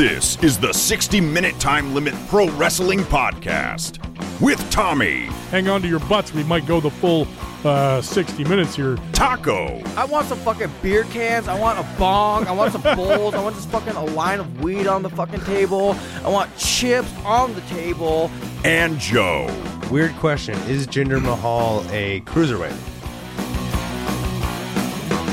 This is the 60 Minute Time Limit Pro Wrestling Podcast with Tommy, Hang on to your butts. We might go the full uh, 60 minutes here. Taco, I want some fucking beer cans. I want a bong. I want some bowls. I want just fucking a line of weed on the fucking table. I want chips on the table. and Joe. Weird question. Is Jinder Mahal a cruiserweight?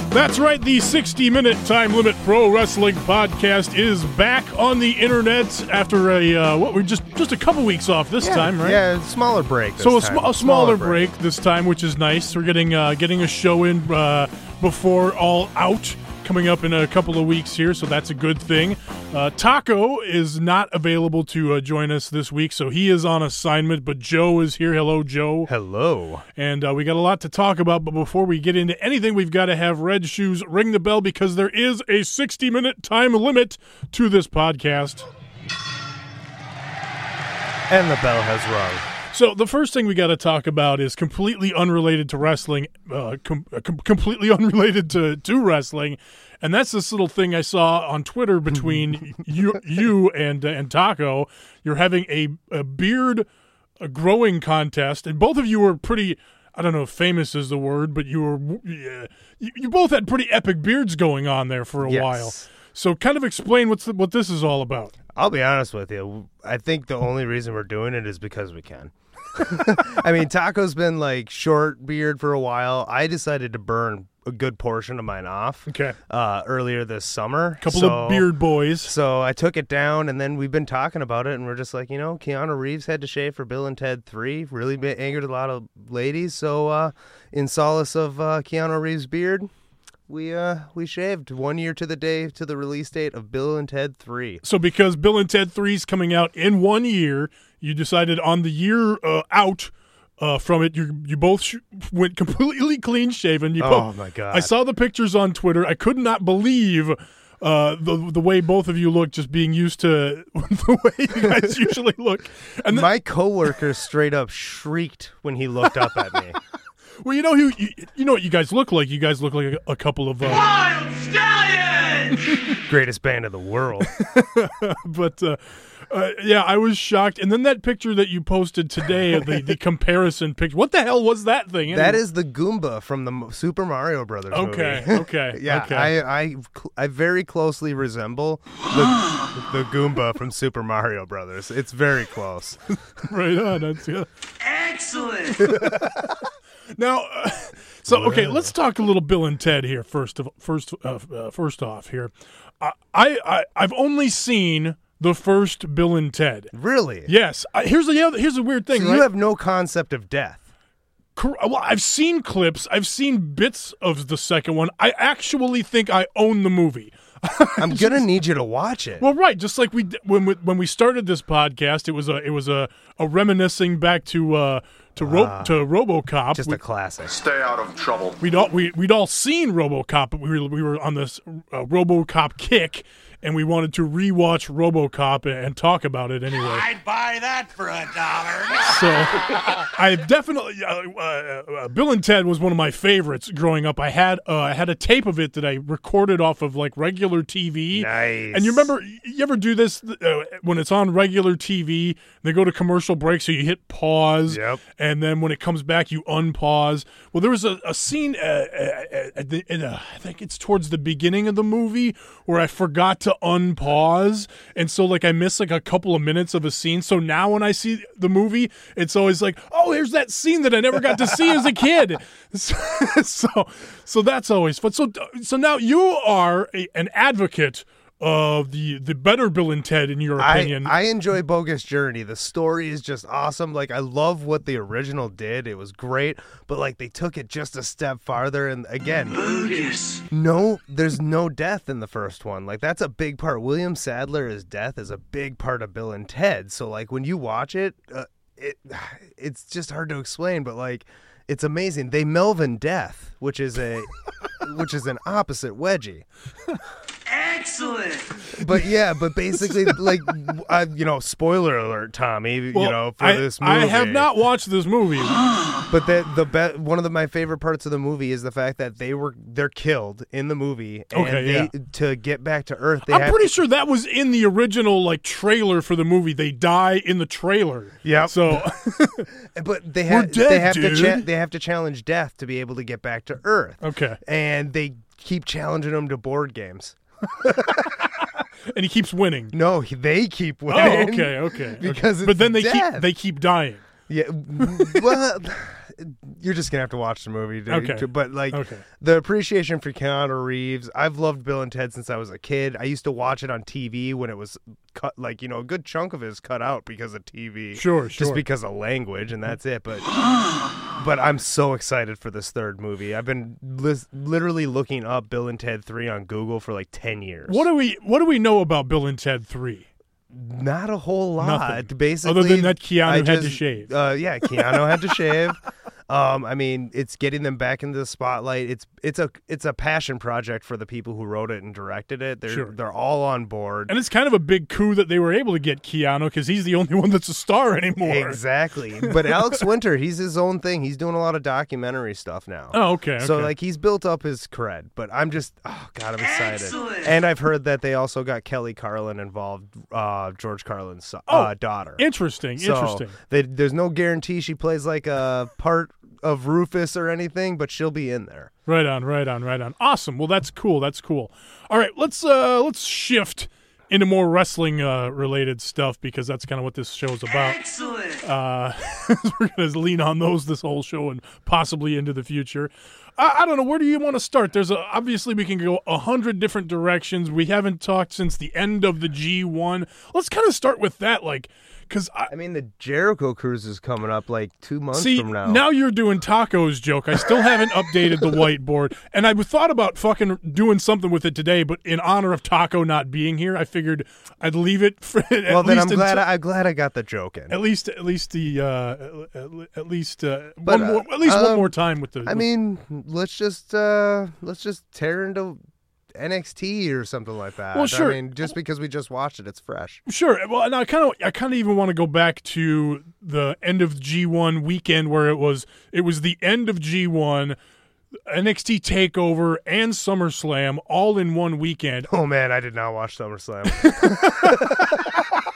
That's right. The 60 Minute Time Limit Pro Wrestling Podcast is back on the internet after a uh, what we're just just a couple weeks off this time, right? Yeah, smaller break. This So a, sm- a smaller break. this time, which is nice. We're getting uh, getting a show in uh, before All Out coming up in a couple of weeks here, so that's a good thing. Uh, Taco is not available to uh, join us this week, so he is on assignment. But Joe is here. Hello, Joe. Hello. And uh, we got a lot to talk about, but before we get into anything, we've got to have Red Shoes ring the bell because there is a 60 minute time limit to this podcast. And the bell has rung. So the first thing we got to talk about is completely unrelated to wrestling, uh, com- uh, com- completely unrelated to, to wrestling, and that's this little thing I saw on Twitter between you you and uh, and Taco. You're having a, a beard a growing contest, and both of you were pretty. I don't know if famous is the word, but you were you, you both had pretty epic beards going on there for a Yes. while. So kind of explain what's the, what this is all about. I'll be honest with you. I think the only reason we're doing it is because we can. I mean, Taco's been like short beard for a while. I decided to burn a good portion of mine off Okay, uh, earlier this summer. couple So- of beard boys. So I took it down, and then we've been talking about it, and we're just like, you know, Keanu Reeves had to shave for Bill and Ted Three, really angered a lot of ladies. So, uh, in solace of uh, Keanu Reeves' beard, we uh, we shaved one year to the day to the release date of Bill and Ted Three. So because Bill and Ted 3 is coming out in one year, you decided on the year uh, out uh, from it, you you both sh- went completely clean shaven. You Oh, both- my God. I saw the pictures on Twitter. I could not believe uh, the the way both of you look, just being used to the way you guys usually look. And then, My coworker straight up shrieked when he looked up at me. well, you know who you, you know what you guys look like. You guys look like a, a couple of. Uh, wild stallions, Greatest band of the world. but uh, uh, yeah, I was shocked. And then that picture that you posted today, the, the comparison picture. What the hell was that thing? That is the Goomba from the Super Mario Brothers okay. movie. Okay. Yeah, Okay. I, I I very closely resemble the, the Goomba from Super Mario Brothers. It's very close. right on. That's yeah. Excellent. now, uh, so okay, let's talk a little Bill and Ted here. First of first uh, uh, first off here, I, I I've only seen the first Bill and Ted. Really? Yes. I, here's the other, here's the weird thing. So right? you have no concept of death. Cor- Well, I've seen clips. I've seen bits of the second one. I actually think I own the movie. I'm gonna need you to watch it. Well, right, just like we when we, when we started this podcast, it was a it was a, a reminiscing back to uh, to ro- to RoboCop. Just we, a classic. Stay out of trouble. would all we, we'd all seen RoboCop, but we were we were on this uh, RoboCop kick, and we wanted to rewatch RoboCop and, talk about it anyway. I'd buy that for a dollar. So I definitely uh, uh, uh, Bill and Ted was one of my favorites growing up. I had uh, I had a tape of it that I recorded off of like regular TV. Nice. And you remember you ever do this uh, when it's on regular TV? They go to commercial break, so you hit pause. Yep. And then when it comes back, you unpause. Well, there was a, a scene uh, at the, in I think it's towards the beginning of the movie where I forgot to unpause, and so like I missed like a couple of minutes of a scene. So now when I see the movie, it's always like, oh, here's that scene that I never got to see as a kid. So, so that's always fun. So, so now you are a, an advocate of the the better Bill and Ted, in your opinion. I enjoy Bogus Journey. The story is just awesome. Like I love what the original did. It was great, but like they took it just a step farther. And again, Bogus. no, there's no death in the first one. Like that's a big part. William Sadler's death is a big part of Bill and Ted. So like when you watch it, uh, it it's just hard to explain. But like it's amazing. They Melvin death, which is a which is an opposite wedgie. but yeah, but basically, like, I, you know, spoiler alert, Tommy. you know, for I, this movie. I have not watched this movie. But the the be- one of the, my favorite parts of the movie is the fact that they were they're killed in the movie, and Okay, they yeah. to get back to Earth, they I'm have pretty sure that was in the original like trailer for the movie. They die in the trailer. Yeah. So but they have dead, they have to cha- they have to challenge death to be able to get back to Earth, okay, and they keep challenging them to board games. and he keeps winning. No, they keep Oh, winning. okay, okay. Because okay. but then they death. keep they keep dying. Yeah, well, you're just gonna have to watch the movie, dude. Okay. to- But like Okay. the appreciation for Keanu Reeves, I've loved Bill and Ted since I was a kid. I used to watch it on TV when it was cut, like you know, a good chunk of it is cut out because of TV. Sure, Just because of language, and that's it. But but I'm so excited for this third movie. I've been lis- literally looking up Bill and Ted Three on Google for like ten years. What do we what do we know about Bill and Ted Three? Not a whole lot. Nothing. Basically, Other than that Keanu I had to shave. Uh, yeah, Keanu had to shave. Um, I mean, it's getting them back into the spotlight. It's it's a it's a passion project for the people who wrote it and directed it. They're Sure. they're all on board. And it's kind of a big coup that they were able to get Keanu because he's the only one that's a star anymore. Exactly. But Alex Winter, he's his own thing. He's doing a lot of documentary stuff now. Oh, okay. So okay. like he's built up his cred, but I'm just oh god, I'm excited. And I've heard that they also got Kelly Carlin involved, uh, George Carlin's so- uh, daughter. interesting, So interesting. they, there's no guarantee she plays like a part of Rufus or anything, but she'll be in there. Right on, right on, right on. Awesome. Well, that's cool. That's cool. All right, let's uh let's shift into more wrestling uh, related stuff because that's kind of what this show's about. Excellent. Uh, we're gonna lean on those this whole show and possibly into the future. I, I don't know. Where do you want to start? There's a, obviously we can go a hundred different directions. We haven't talked since the end of the G1. Let's kind of start with that, like, because I, I mean, the Jericho Cruise is coming up like two months See, from now. Now you're doing tacos joke. I still haven't updated the whiteboard, and I thought about fucking doing something with it today. But in honor of Taco not being here, I figured I'd leave it. For, at well, then least I'm glad until- I, I'm glad I got the joke in. at least, at least the, uh, at, at least uh, But, one more, uh, at least one um, more time with the. I mean, let's just uh let's just tear into NXT or something like that. Well, sure. I mean, just because we just watched it, it's fresh. Sure. Well, and I kind of, I kind of even want to go back to the end of G1 weekend where it was, it was the end of G1, NXT Takeover, and SummerSlam all in one weekend. Oh man, I did not watch SummerSlam.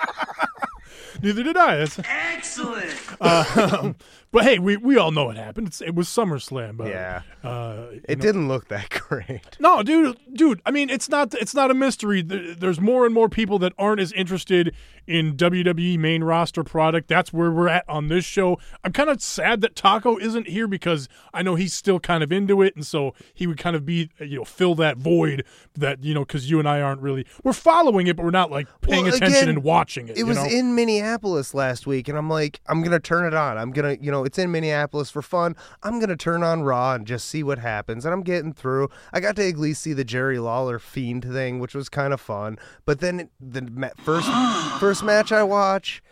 Neither did I. That's excellent. Um, but hey, we, we all know what happened. It's, it was SummerSlam. But, yeah, Uh, it didn't look that great. no, dude, dude. I mean, it's not it's not a mystery. There's more and more people that aren't as interested in WWE main roster product. That's where we're at on this show. I'm kind of sad that Taco isn't here because I know he's still kind of into it, and so he would kind of be you know fill that void that you know because you and I aren't really we're following it, but we're not like paying Well, attention again, and watching it. It was know? in Minneapolis last week, and I'm like, I'm gonna turn it on. I'm gonna, you know, it's in Minneapolis for fun. I'm gonna turn on Raw and just see what happens. And I'm getting through. I got to at least see the Jerry Lawler Fiend thing, which was kind of fun. But then the first first match I watch.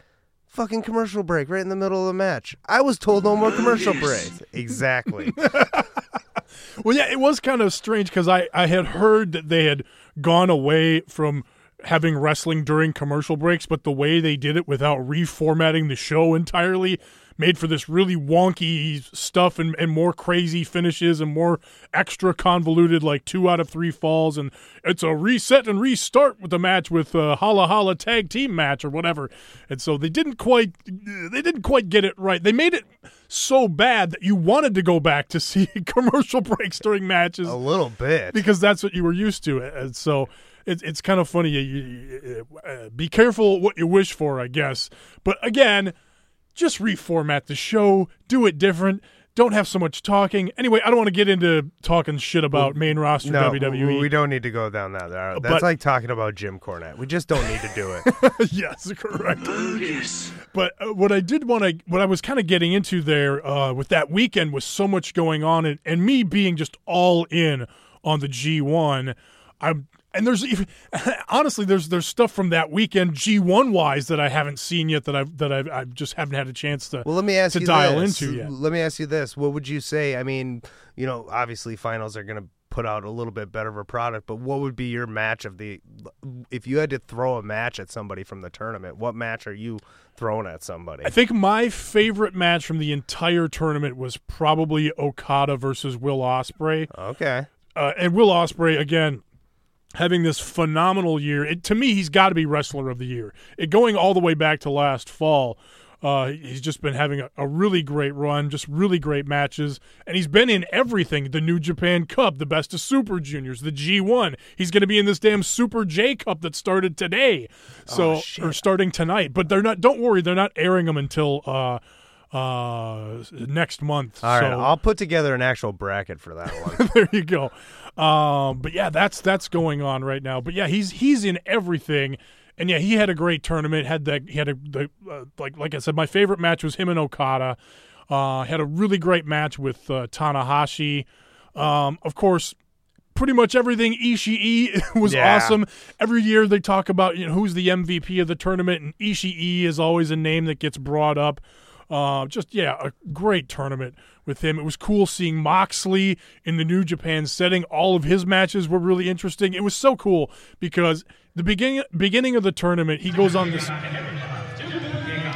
Fucking commercial break right in the middle of the match. I was told no more commercial breaks. Exactly. Well, yeah, it was kind of strange because I, I had heard that they had gone away from having wrestling during commercial breaks, but the way they did it without reformatting the show entirely made for this really wonky stuff and, and more crazy finishes and more extra convoluted, like two out of three falls. And it's a reset and restart with the match with a holla holla tag team match or whatever. And so they didn't quite, they didn't quite get it right. They made it so bad that you wanted to go back to see commercial breaks during matches A little bit. because that's what you were used to. And so it, it's kind of funny. You, you, uh, be careful what you wish for, I guess. But again, just reformat the show, do it different. Don't have so much talking. Anyway, I don't want to get into talking shit about main roster No, WWE. we don't need to go down that route. That's But- like talking about Jim Cornette. We just don't need to do it. yes, correct. But uh, what I did want to, what I was kind of getting into there uh, with that weekend was so much going on, and, and me being just all in on the G1. I'm, and there's even honestly, there's there's stuff from that weekend G1 wise that I haven't seen yet that I've that I've, I just haven't had a chance to. Well, let me ask to you dial this. into yet. Let me ask you this. What would you say? I mean, you know, obviously finals are going to put out a little bit better of a product. But what would be your match of the? If you had to throw a match at somebody from the tournament, what match are you throwing at somebody? I think my favorite match from the entire tournament was probably Okada versus Will Ospreay. Okay. Uh, and Will Ospreay again having this phenomenal year. It, to me, he's got to be wrestler of the year. It going all the way back to last fall. Uh, he's just been having a, a, really great run, just really great matches, and he's been in everything: the New Japan Cup, the Best of Super Juniors, the G1. He's going to be in this damn Super J Cup that started today, so Oh, or starting tonight. But they're not. Don't worry, they're not airing them until uh, uh, next month. All right, so I'll put together an actual bracket for that one. there you go. Um, but yeah, that's that's going on right now. But yeah, he's he's in everything, and yeah, he had a great tournament. Had that he had a the, uh, like like I said, my favorite match was him and Okada. Uh, had a really great match with uh, Tanahashi. Um, of course, pretty much everything Ishii was Yeah. awesome. Every year they talk about you know who's the MVP of the tournament, and Ishii is always a name that gets brought up. Uh, just yeah, a great tournament with him. It was cool seeing Moxley in the New Japan setting. All of his matches were really interesting. It was so cool because the beginning beginning of the tournament, he goes on this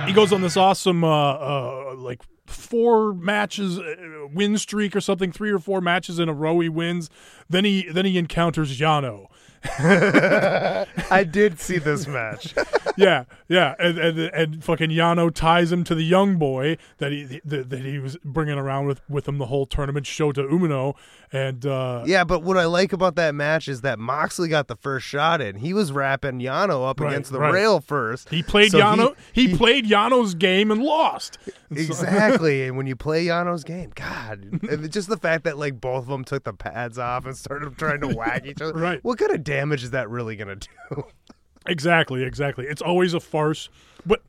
he goes on this awesome uh, uh, like four matches uh, win streak or something three or four matches in a row he wins then he then he encounters Yano I did see this match. yeah yeah and, and and fucking Yano ties him to the young boy that he that, that he was bringing around with with him the whole tournament Shota Umino and uh Yeah, but what I like about that match is that Moxley got the first shot in. He was wrapping Yano up Right, against the right. rail first. he played So Yano he, played Yano's game and lost Exactly, and when you play Yano's game, God, and just the fact that like both of them took the pads off and started trying to whack each other. Right. What kind of damage is that really gonna do? Exactly, exactly. It's always a farce. But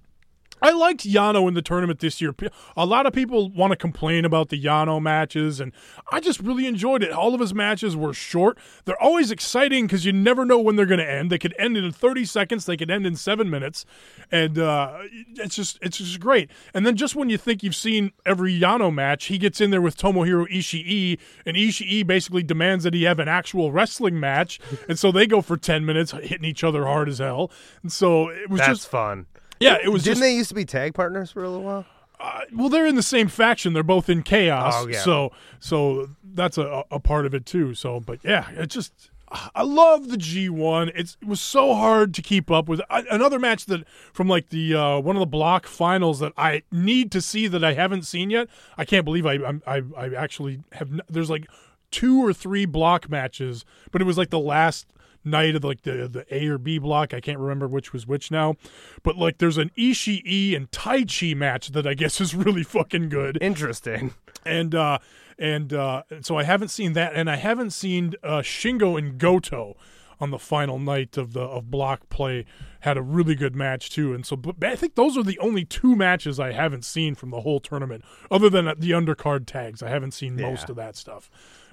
I liked Yano in the tournament this year. A lot of people want to complain about the Yano matches, and I just really enjoyed it. All of his matches were short. They're always exciting because you never know when they're going to end. They could end in 30 seconds. They could end in seven minutes, and uh, it's just it's just great. And then just when you think you've seen every Yano match, he gets in there with Tomohiro Ishii, and Ishii basically demands that he have an actual wrestling match, and so they go for 10 minutes hitting each other hard as hell. And so it was That's just fun. Yeah, it was Didn't just they used to be tag partners for a little while? uh, well, they're in the same faction. They're both in chaos. Oh, yeah. So so that's a, a part of it too. So, but yeah, it just I love the G1. It's it was so hard to keep up with. I, another match that from like the uh, one of the block finals that I need to see that I haven't seen yet. I can't believe I I I actually have. n- There's like two or three block matches, but it was like the last night of like the the A or B block. I can't remember which was which now, but like there's an Ishii and Taichi match that I guess is really fucking good, Interesting. and uh and uh so I haven't seen that, and I haven't seen uh Shingo and Goto on the final night of the of block play. Had a really good match too. And so but I think those are the only two matches I haven't seen from the whole tournament other than the undercard tags. I haven't seen most Yeah. of that stuff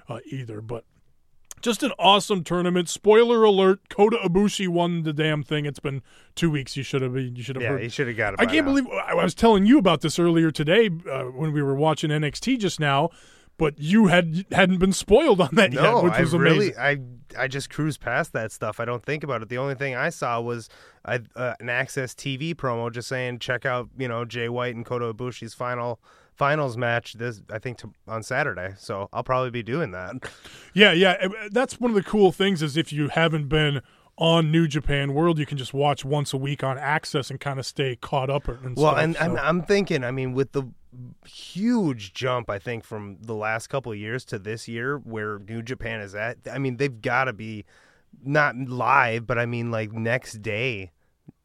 uh, either. But just an awesome tournament. Spoiler alert: Kota Ibushi won the damn thing. It's been two weeks. You should have. You should have Yeah, heard. you should have got it. I can't now. believe I I was telling you about this earlier today uh, when we were watching NXT just now, but you had hadn't been spoiled on that No, yet, which I was amazing. really, I, I just cruised past that stuff. I don't think about it. The only thing I saw was I, uh, an AXS TV promo just saying check out, you know, Jay White and Kota Ibushi's final finals match. This, I think, to, on Saturday. So I'll probably be doing that. Yeah, yeah. uh, That's one of the cool things is if you haven't been on New Japan World, you can just watch once a week on AXS and kind of stay caught up and Well, stuff, and, so. and I'm thinking, I mean, with the huge jump, I think from the last couple of years to this year, where New Japan is at, I mean, they've got to be not live, but I mean, like next day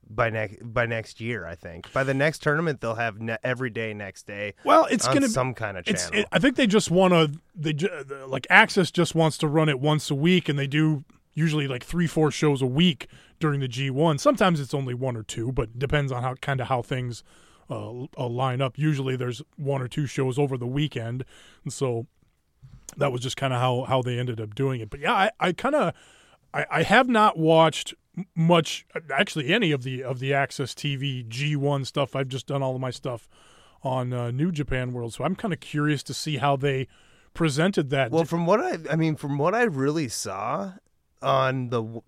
by next by next year. I think by the next tournament they'll have ne- every day next day. well, it's going to some kind of channel. It, I think they just want to. They ju- like AXS just wants to run it once a week, and they do usually like three, four shows a week during the G1. Sometimes it's only one or two, but depends on how kind of how things uh, uh, line up. Usually there's one or two shows over the weekend, and so that was just kind of how how they ended up doing it. But yeah, I, I kind of I, I have not watched much actually any of the of the AXS TV G1 stuff. I've just done all of my stuff on uh, New Japan World, so I'm kind of curious to see how they presented that. Well, from what I, I mean, from what I really saw on the w-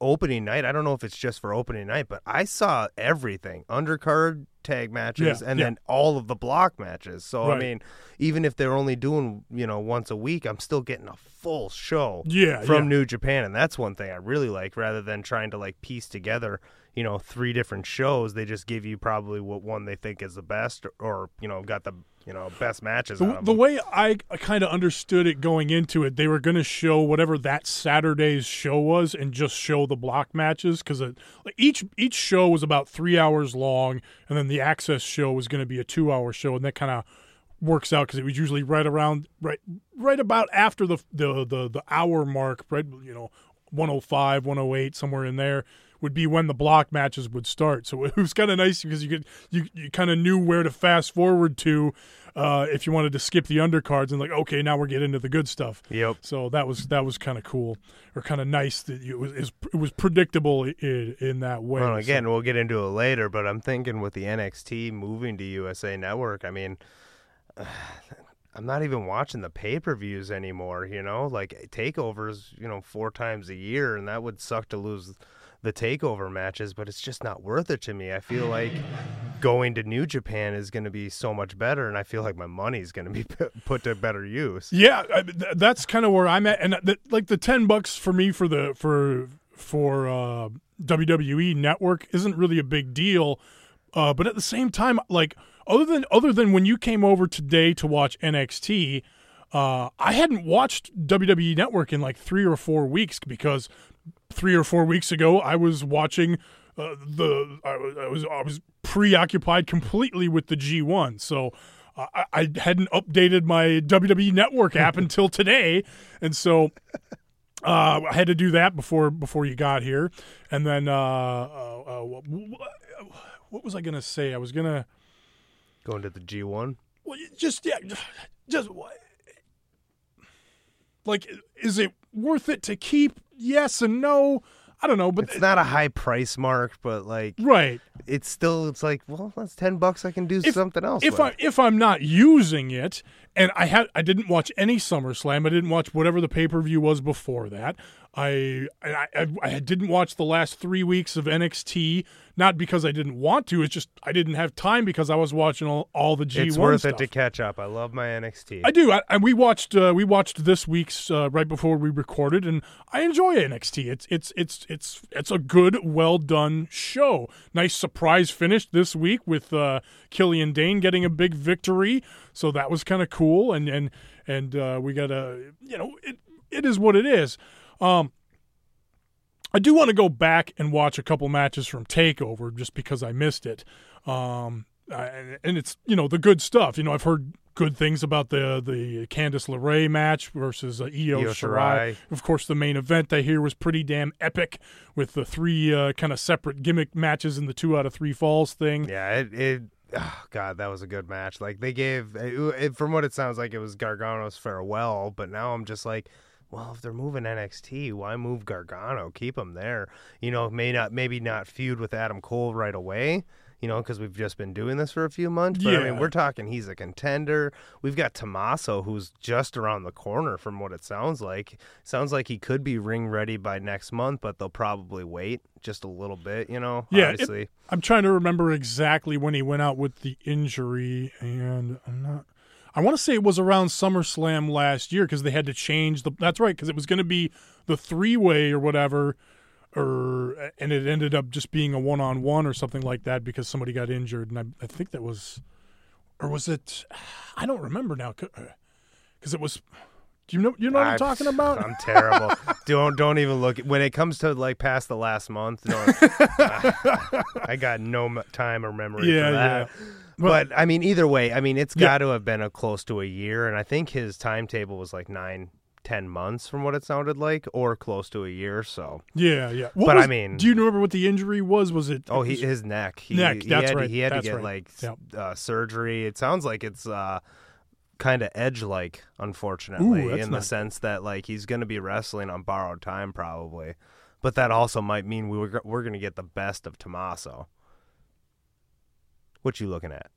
opening night, I don't know if it's just for opening night, but I saw everything undercard tag matches Yeah, and yeah. then all of the block matches. So I mean, even if they're only doing you know once a week, I'm still getting a full show Yeah, from yeah. New Japan, and that's one thing I really like. Rather than trying to like piece together. You know, three different shows. They just give you probably what one they think is the best, or, you know, got the you know best matches. out The, of the way I kind of understood it going into it, they were going to show whatever that Saturday's show was, and just show the block matches because each each show was about three hours long, and then the AXS show was going to be a two hour show, and that kind of works out because it was usually right around right right about after the the the, the hour mark, right? You know, 105, 108, somewhere in there would be when the block matches would start. So it was kind of nice because you could you you kind of knew where to fast forward to uh, if you wanted to skip the undercards and like okay now we're getting into the good stuff. Yep. So that was that was kind of cool or kind of nice that you, it was it was predictable in, in that way. Well, So- again, we'll get into it later, but I'm thinking with the NXT moving to USA Network, I mean, I'm not even watching the pay per views anymore, you know? Like, takeovers, you know, four times a year, and that would suck to lose the takeover matches, but it's just not worth it to me. I feel like going to New Japan is going to be so much better, and I feel like my money's going to be put to better use. Yeah, I, th- that's kind of where I'm at, and th- like the ten bucks for me for the for for uh, WWE Network isn't really a big deal, uh, but at the same time, like other than other than when you came over today to watch NXT, uh, I hadn't watched WWE Network in like three or four weeks because three or four weeks ago I was watching uh, the I, was- I was I was preoccupied completely with the G1, so uh, I, I hadn't updated my WWE Network app until today, and so uh, I had to do that before before you got here, and then uh, uh, uh, what, what was I gonna say? I was gonna go into the G1. well, just yeah, just like is it worth it to keep? Yes and no. I don't know, but It's not a high price mark, but like right. it's still it's like well that's 10 bucks i can do If- something else If with. I if I'm not using it, and I had I didn't watch any SummerSlam, I didn't watch whatever the pay per view was before that. I, I I I didn't watch the last three weeks of NXT, not because I didn't want to. It's just I didn't have time because I was watching all, all the G1 it's worth stuff. it to catch up i love my nxt I do. I, and we watched uh, we watched this week's uh, right before we recorded, and I enjoy NXT. It's it's it's it's it's a good, well done show. Nice surprise finish this week with uh, Killian Dain getting a big victory, so that was kind of cool. And and and uh, we got a you know it it is what it is. Um, I do want to go back and watch a couple matches from Takeover just because I missed it. Um, and, and it's you know the good stuff. You know I've heard good things about the the Candice LeRae match versus uh, Io, Io Shirai. Shirai. Of course, the main event I hear was pretty damn epic with the three uh, kind of separate gimmick matches and the two out of three falls thing. yeah it, it oh god that was a good match like they gave it, it- from what it sounds like it was gargano's farewell but now i'm just like well if they're moving nxt why move gargano keep him there you know may not maybe not feud with adam cole right away you know, because we've just been doing this for a few months. But I mean, we're talking he's a contender. We've got Tommaso, who's just around the corner from what it sounds like. Sounds like he could be ring ready by next month, but they'll probably wait just a little bit, you know, Yeah, it- I'm trying to remember exactly when he went out with the injury, and I'm not. I want to say it was around SummerSlam last year because they had to change the. That's right, because it was going to be the three way or whatever, or and it ended up just being a one on one or something like that because somebody got injured, and I, I think that was, or was it? I don't remember now because uh, it was. Do you know? You know what I'm talking about? I'm terrible. don't don't even look when it comes to like past the last month. Don't, I got no time or memory Yeah, for But I mean, either way, I mean, it's got to have been a close to a year, and I think his timetable was like nine, ten months from what it sounded like, or close to a year. So, yeah, yeah. What But I mean- do you remember what the injury was? Was it? oh, he his neck, he, Neck, he that's had, right, He had that's to get right. like Yep. uh, surgery. It sounds like it's uh, kind of edge like, unfortunately, Ooh, in the sense that like he's going to be wrestling on borrowed time probably. But that also might mean we were, we're going to get the best of Tommaso. What you looking at?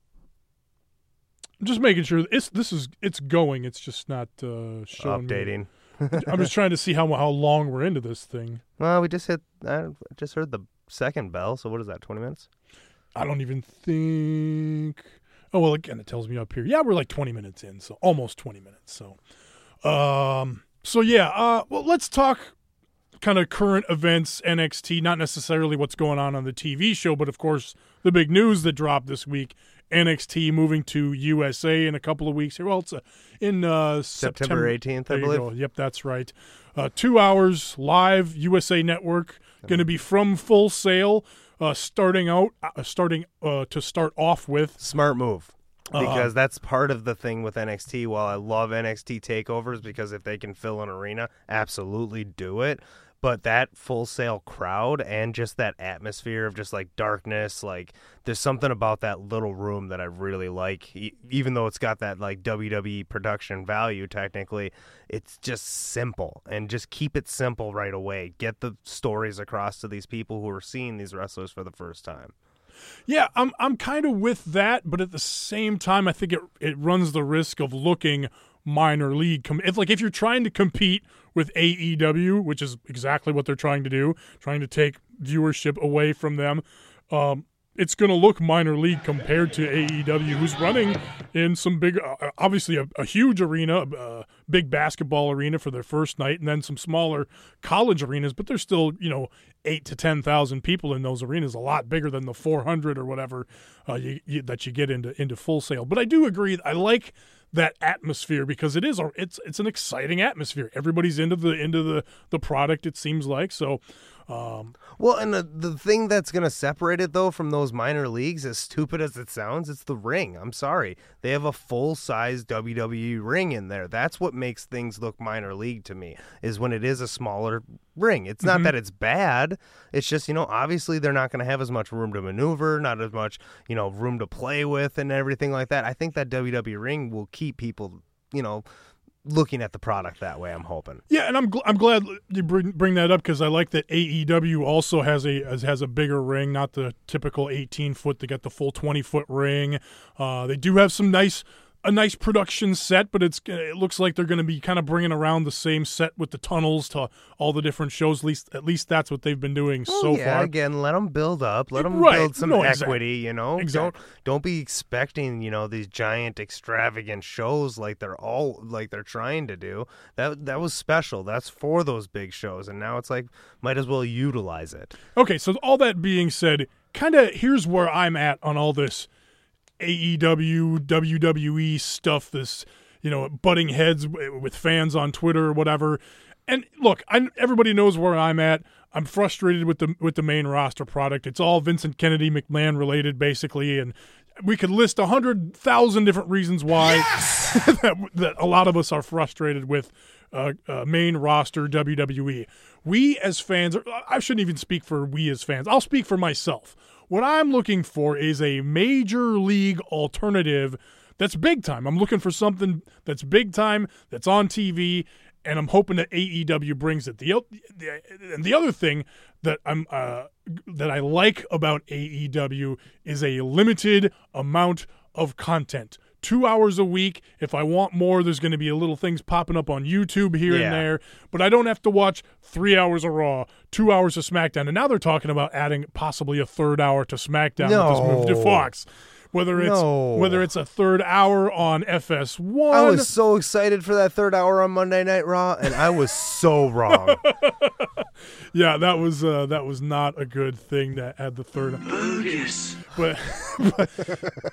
Just making sure it's this is it's going. It's just not uh, showing. me. Updating. I'm just trying to see how how long we're into this thing. Well, we just hit. I just heard the second bell. So what is that? Twenty minutes? I don't even think. Oh well, again, it tells me up here. Yeah, we're like 20 minutes in, so almost 20 minutes. So, um, so yeah. Uh, well, let's talk kind of current events, NXT. Not necessarily what's going on on the TV show, but of course the big news that dropped this week: NXT moving to USA in a couple of weeks. Here, well, it's uh, in uh, September 18th, I believe. go. Yep, that's right. Uh, two hours live USA Network. Going to be from Full Sail. Uh, starting out, uh, starting uh, to start off with. Smart move. Uh-huh. Because that's part of the thing with NXT. While I love NXT takeovers, because if they can fill an arena, absolutely do it. But that Full Sail crowd and just that atmosphere of just like darkness, like there's something about that little room that I really like. Even though it's got that like WWE production value, technically, it's just simple and just keep it simple right away. Get the stories across to these people who are seeing these wrestlers for the first time. Yeah, I'm I'm kind of with that, but at the same time, I think it it runs the risk of looking minor league. Com- if like if you're trying to compete with AEW, which is exactly what they're trying to do, trying to take viewership away from them, um, it's going to look minor league compared to AEW, who's running in some big, uh, obviously a, a huge arena, a big basketball arena for their first night, and then some smaller college arenas. But there's still, you know, eight to ten thousand people in those arenas, a lot bigger than the 400 or whatever uh, you, you, that you get into into Full Sail. But I do agree. I like that atmosphere because it is a, it's it's an exciting atmosphere. Everybody's into the into the the product. It seems like so. Um, Well, and the, the thing that's going to separate it, though, from those minor leagues, as stupid as it sounds, it's the ring. I'm sorry. They have a full size WWE ring in there. That's what makes things look minor league to me, is when it is a smaller ring. It's not that it's bad. It's just, you know, obviously they're not going to have as much room to maneuver, not as much, you know, room to play with and everything like that. I think that WWE ring will keep people, you know, looking at the product that way, I'm hoping. Yeah, and I'm gl- I'm glad you bring bring that up because I like that AEW also has a has- a bigger ring, not the typical 18 foot. They got the full 20 foot ring. Uh, they do have some nice a nice production set, but it's it looks like they're going to be kind of bringing around the same set with the tunnels to all the different shows. At least at least that's what they've been doing Well, so yeah, far. again, let them build up. Let them Right. build some No, exactly. equity. You know, Exactly. don't don't be expecting you know these giant extravagant shows like they're all like they're trying to do. That that was special. That's for those big shows, and now it's like might as well utilize it. Okay, so all that being said, kind of here's where I'm at on all this AEW, WWE stuff, this, you know, butting heads with fans on Twitter or whatever. And look, I, everybody knows where I'm at. I'm frustrated with the with the main roster product. It's all Vincent Kennedy McMahon related, basically, and we could list a hundred thousand different reasons why that, that a lot of us are frustrated with uh, uh, main roster WWE. We as fans, I shouldn't even speak for we as fans. I'll speak for myself. What I'm looking for is a major league alternative that's big time. I'm looking for something that's big time, that's on TV, and I'm hoping that AEW brings it. The, the and the other thing that I'm uh, that I like about AEW is a limited amount of content. Two hours a week. If I want more, there's going to be a little things popping up on YouTube here Yeah. and there. But I don't have to watch three hours of Raw, two hours of SmackDown, and now they're talking about adding possibly a third hour to SmackDown with this move to No. Fox. Whether it's No. whether it's a third hour on FS1, I was so excited for that third hour on Monday Night Raw, and I was so wrong. Yeah, that was uh, that was not a good thing to add the third. But but,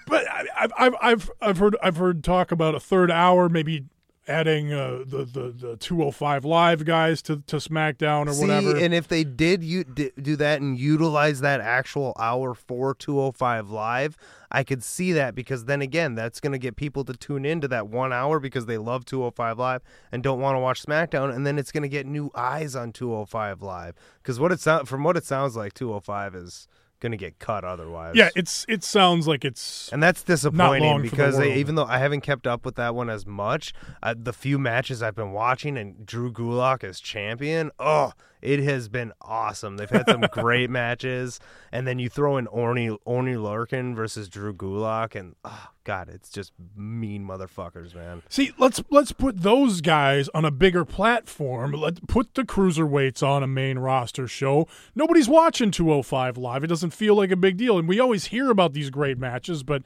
but I, I've I've I've I've heard I've heard talk about a third hour, maybe adding uh, the the the 205 live guys to to SmackDown or See, whatever. and if they did you do that and utilize that actual hour for 205 live, I could see that because then again, that's going to get people to tune into that one hour because they love 205 live and don't want to watch SmackDown, and then it's going to get new eyes on 205 live because what it sound from what it sounds like, 205 is going to get cut otherwise. yeah, it's it sounds like it's And that's disappointing because I, even though I haven't kept up with that one as much, uh, the few matches I've been watching and Drew Gulak as champion, oh, It has been awesome. They've had some great matches, and then you throw in Oney Oney Lorcan versus Drew Gulak, and oh god, it's just mean motherfuckers, man. See, let's let's put those guys on a bigger platform. Let put the cruiserweights on a main roster show. Nobody's watching 205 live. It doesn't feel like a big deal, and we always hear about these great matches, but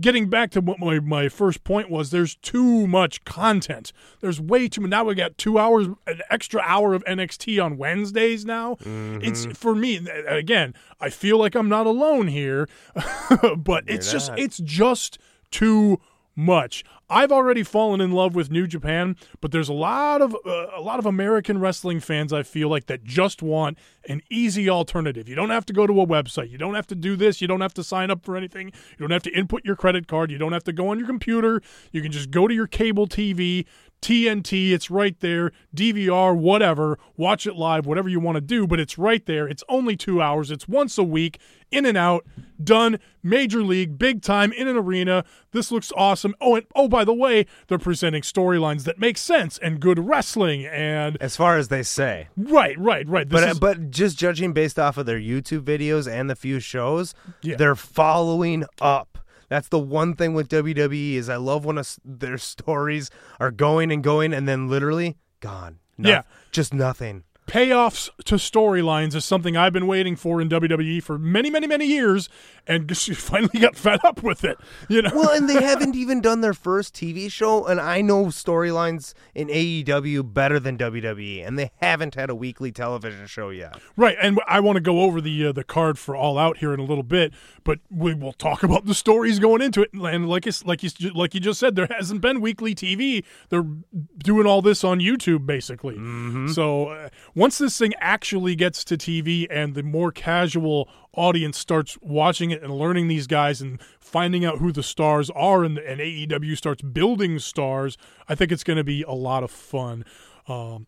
getting back to what my, my first point was there's too much content. There's way too much now we got two hours an extra hour of nxt on wednesdays now. It's mm-hmm. for me again i feel like i'm not alone here but it's just it's just too much. I've already fallen in love with new japan but there's a lot of uh, a lot of american wrestling fans i feel like that just want an easy alternative. You don't have to go to a website. You don't have to do this. You don't have to sign up for anything. You don't have to input your credit card. You don't have to go on your computer. You can just go to your cable tv TNT, it's right there. DVR, whatever. Watch it live, whatever you want to do, but it's right there. It's only two hours. It's once a week, in and out, done. Major league, big time, in an arena. This looks awesome. Oh, and oh, by the way, they're presenting storylines that make sense and good wrestling. And As far as they say, right, right, right. This but is, but just judging based off of their YouTube videos and the few shows, Yeah. they're following up. That's the one thing with WWE is I love when a their stories are going and going and then literally gone. Noth- Yeah. just nothing. Payoffs to storylines is something I've been waiting for in WWE for many, many, many years, and just finally got fed up with it. You know. Well, and they haven't even done their first TV show, and I know storylines in AEW better than WWE, and they haven't had a weekly television show yet. Right, and I want to go over the uh, the card for All Out here in a little bit, but we will talk about the stories going into it. And like it's, like you like you just said, there hasn't been weekly TV. They're doing all this on YouTube basically. So uh, once this thing actually gets to TV and the more casual audience starts watching it and learning these guys and finding out who the stars are, and, and AEW starts building stars, I think it's going to be a lot of fun. Um,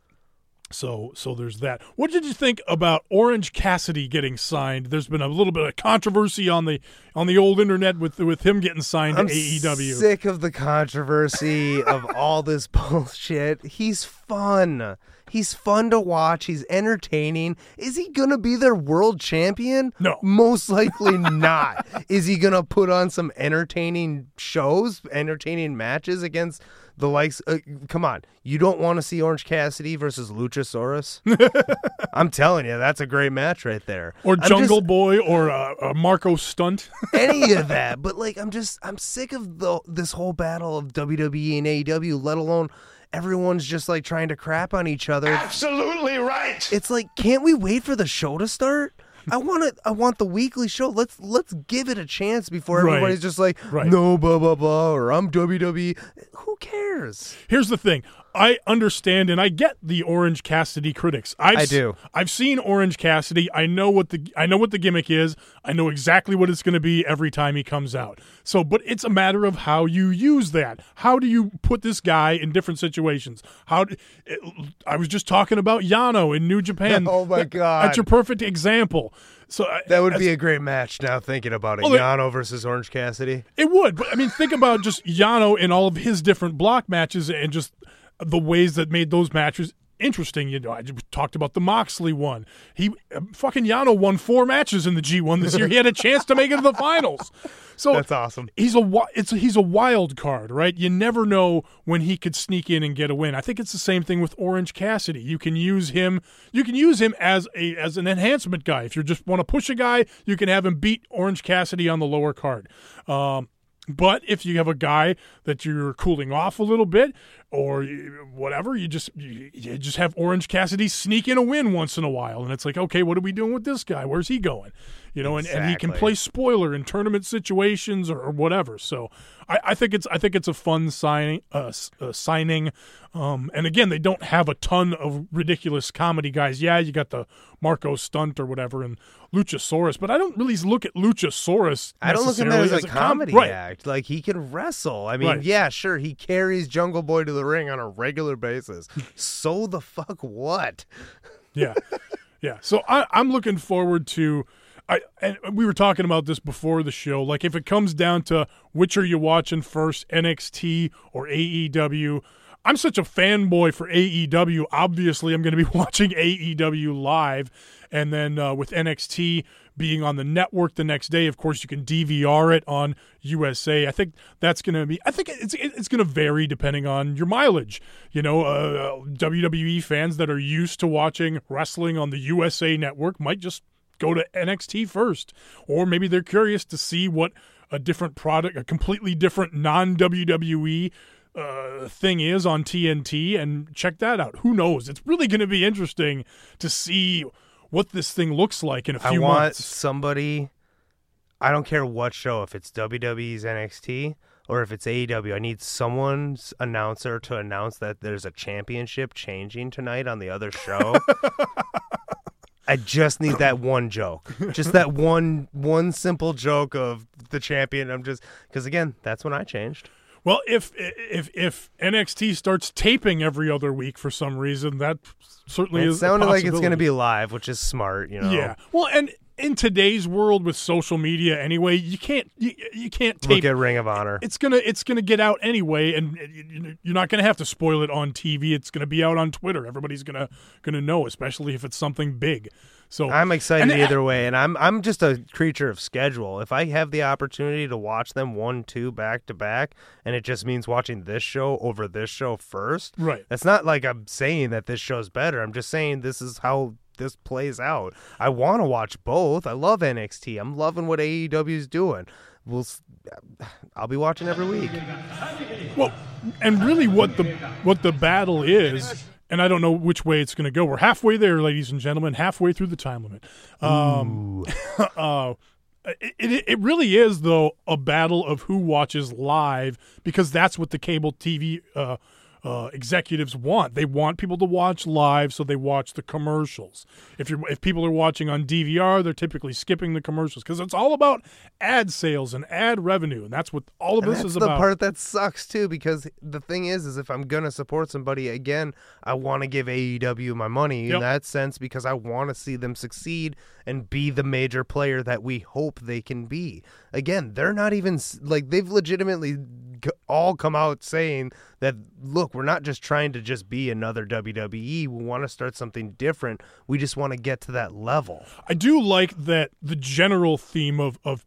so so there's that. What did you think about Orange Cassidy getting signed? There's been a little bit of controversy on the on the old internet with with him getting signed. I'm to AEW. sick of the controversy of all this bullshit. He's fun. He's fun to watch. He's entertaining. Is he gonna be their world champion? No. most likely not. Is he gonna put on some entertaining shows, entertaining matches against the likes? Uh, come on, you don't want to see Orange Cassidy versus Luchasaurus? I'm telling you, that's a great match right there. Or I'm just- Jungle Boy or uh, uh, Marco Stunt. any of that. But like, I'm just I'm sick of the this whole battle of WWE and AEW. Let alone everyone's just like trying to crap on each other. Absolutely right. It's like, can't we wait for the show to start? I want it. I want the weekly show. Let's let's give it a chance before Right. everybody's just like, Right. no, blah blah blah, or I'm WWE. Who cares? Here's the thing. I understand and I get the Orange Cassidy critics. I've, I s- do. I've seen Orange Cassidy. I know what the I know what the gimmick is. I know exactly what it's going to be every time he comes out. So, but it's a matter of how you use that. How do you put this guy in different situations? How do, it, I was just talking about Yano in New Japan. Oh, my That- God. That's your perfect example. So That would as- be a great match. Now thinking about it, Well, Yano versus Orange Cassidy. It would, but I mean, think about just Yano in all of his different block matches and just the ways that made those matches interesting. You know, I just talked about the Moxley one. He uh, fucking Yano won four matches in the G1 this year. He had a chance to make it to the finals. So That's awesome. He's a it's a, he's a wild card, right? You never know when he could sneak in and get a win. I think it's the same thing with Orange Cassidy. You can use him. You can use him as a as an enhancement guy. If you just want to push a guy, you can have him beat Orange Cassidy on the lower card. Um, but if you have a guy that you're cooling off a little bit, or whatever, you just you, you just have Orange Cassidy sneak in a win once in a while, and it's like, okay, what are we doing with this guy? Where's he going? You know, and, and he can play spoiler in tournament situations or, or whatever. So I, I think it's I think it's a fun signing. Uh, uh, signing, um, and again, they don't have a ton of ridiculous comedy guys. Yeah, you got the Marco Stunt or whatever and Luchasaurus, but I don't really look at Luchasaurus. I don't look at him necessarily as a com- comedy right. act. Like he can wrestle. I mean, Right. yeah, sure, he carries Jungle Boy to the ring on a regular basis. so the fuck what? yeah, yeah. So I, I'm looking forward to. I and we were talking about this before the show. Like if it comes down to which are you watching first, NXT or AEW, I'm such a fanboy for AEW. Obviously, I'm going to be watching AEW live, and then uh, with NXT being on the network the next day, of course, you can DVR it on USA. I think that's going to be. I think it's it's going to vary depending on your mileage. You know, uh, WWE fans that are used to watching wrestling on the USA network might just go to NXT first, or maybe they're curious to see what a different product, a completely different non WWE uh, thing is on TNT and check that out. Who knows? It's really going to be interesting to see what this thing looks like in a few months. I want months. somebody. I don't care what show, if it's WWE's NXT or if it's AEW. I need someone's announcer to announce that there's a championship changing tonight on the other show. I just need that one joke, just that one one simple joke of the champion. I'm just because again, that's when I changed. Well, if if if NXT starts taping every other week for some reason, that certainly It is. a sounded like it's going to be live, which is smart. You know, Yeah. Well, and in today's world with social media, anyway, you can't you, you can't Look tape at Ring of Honor. it's gonna it's gonna get out anyway, and you- you're not gonna have to spoil it on TV. It's gonna be out on Twitter. Everybody's gonna gonna know, especially if it's something big. So I'm excited and- eh, either way, and I'm I'm just a creature of schedule. If I have the opportunity to watch them one, two back to back, and it just means watching this show over this show first, Right. That's not like I'm saying that this show's better. I'm just saying this is how this plays out. I want to watch both. I love NXT. I'm loving what AEW is doing. We'll, I'll be watching every week. Well, and really, what the what the battle is, and I don't know which way it's going to go. We're halfway there, ladies and gentlemen, halfway through the time limit. Um, uh, it, it it really is though a battle of who watches live because that's what the cable TV uh, uh, executives want. They want people to watch live, so they watch the commercials. If you if people are watching on DVR, they're typically skipping the commercials because it's all about ad sales and ad revenue, and that's what all of And this is the about. The part that sucks too, because the thing is, is if I'm gonna support somebody again, I want to give AEW my money Yep. in that sense because I want to see them succeed and be the major player that we hope they can be. Again, they're not even like they've legitimately all come out saying that look, we're not just trying to just be another WWE. We want to start something different. We just want to get to that level. I do like that the general theme of of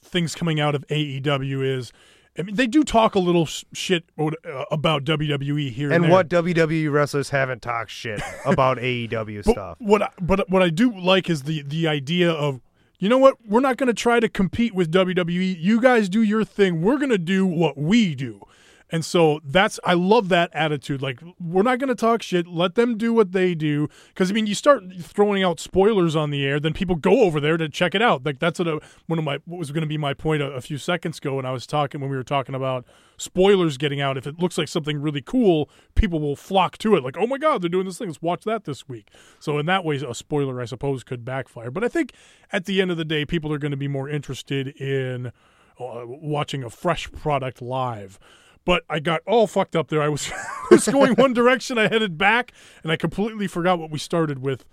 things coming out of AEW is. I mean, they do talk a little shit uh, about WWE here and, And what WWE wrestlers haven't talked shit about AEW But stuff. What I, but what I do like is the the idea of you know what we're not going to try to compete with WWE. You guys do your thing. We're going to do what we do. And so that's I love that attitude. Like we're not going to talk shit. Let them do what they do. Because I mean, you start throwing out spoilers on the air, then people go over there to check it out. Like that's what a, one of my what was going to be my point a, a few seconds ago when I was talking when we were talking about spoilers getting out. If it looks like something really cool, people will flock to it. Like oh my god, they're doing this thing. Let's watch that this week. So in that way, a spoiler I suppose could backfire. But I think at the end of the day, people are going to be more interested in uh, watching a fresh product live. But I got all fucked up there. I was, was going one direction. I headed back, and I completely forgot what we started with.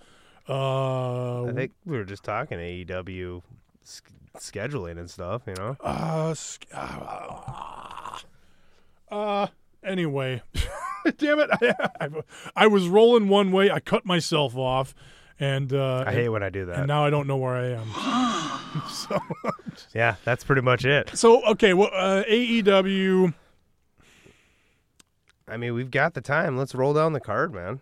Uh, I think we were just talking AEW scheduling and stuff, you know. uh, uh, uh, anyway, damn it! I, I, I was rolling one way. I cut myself off, and uh, I hate when I do that. and now I don't know where I am. so, Yeah, that's pretty much it. so okay. Well, uh, AEW. I mean, we've got the time. Let's roll down the card, man.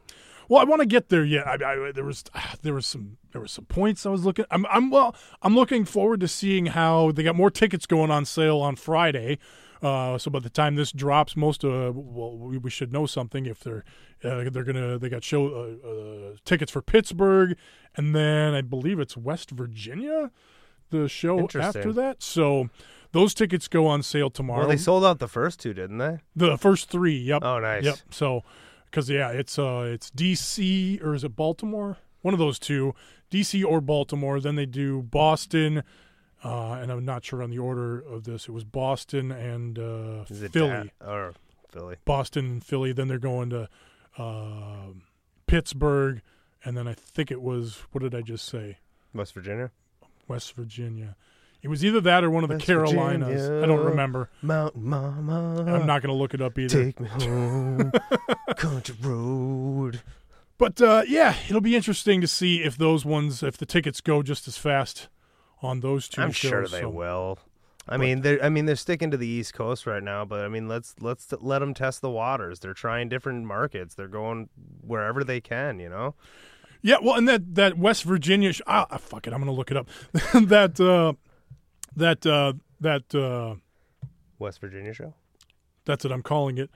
Well, I want to get there yet. I, I, there was there was some there were some points I was looking. I'm I'm well. I'm looking forward to seeing how they got more tickets going on sale on Friday. Uh, so by the time this drops, most uh well we, we should know something if they're uh, they're gonna they got show uh, uh, tickets for Pittsburgh and then I believe it's West Virginia, the show after that. So those tickets go on sale tomorrow. Well, they sold out the first two, didn't they? the first three. Yep. Oh, nice. Yep. So, because yeah, it's uh, it's DC or is it Baltimore? One of those two, DC or Baltimore. Then they do Boston, uh, and I'm not sure on the order of this. It was Boston and uh, Philly. Da- or Philly? Boston and Philly. Then they're going to uh, Pittsburgh, and then I think it was what did I just say? West Virginia? West Virginia. It was either that or one of the West Carolinas. I don't remember. Mountain Mama. I'm not going to look it up either. Take me home, country road. But uh, yeah, it'll be interesting to see if those ones, if the tickets go just as fast on those 2 I'm shows. sure they so- will. I mean, they're I mean they're sticking to the East Coast right now, but I mean let's let's let them test the waters. They're trying different markets. They're going wherever they can. You know. Yeah, well, and that that West Virginia, sh- ah, fuck it, I'm gonna look it up. that uh, that uh, that uh, West Virginia show. that's what I'm calling it.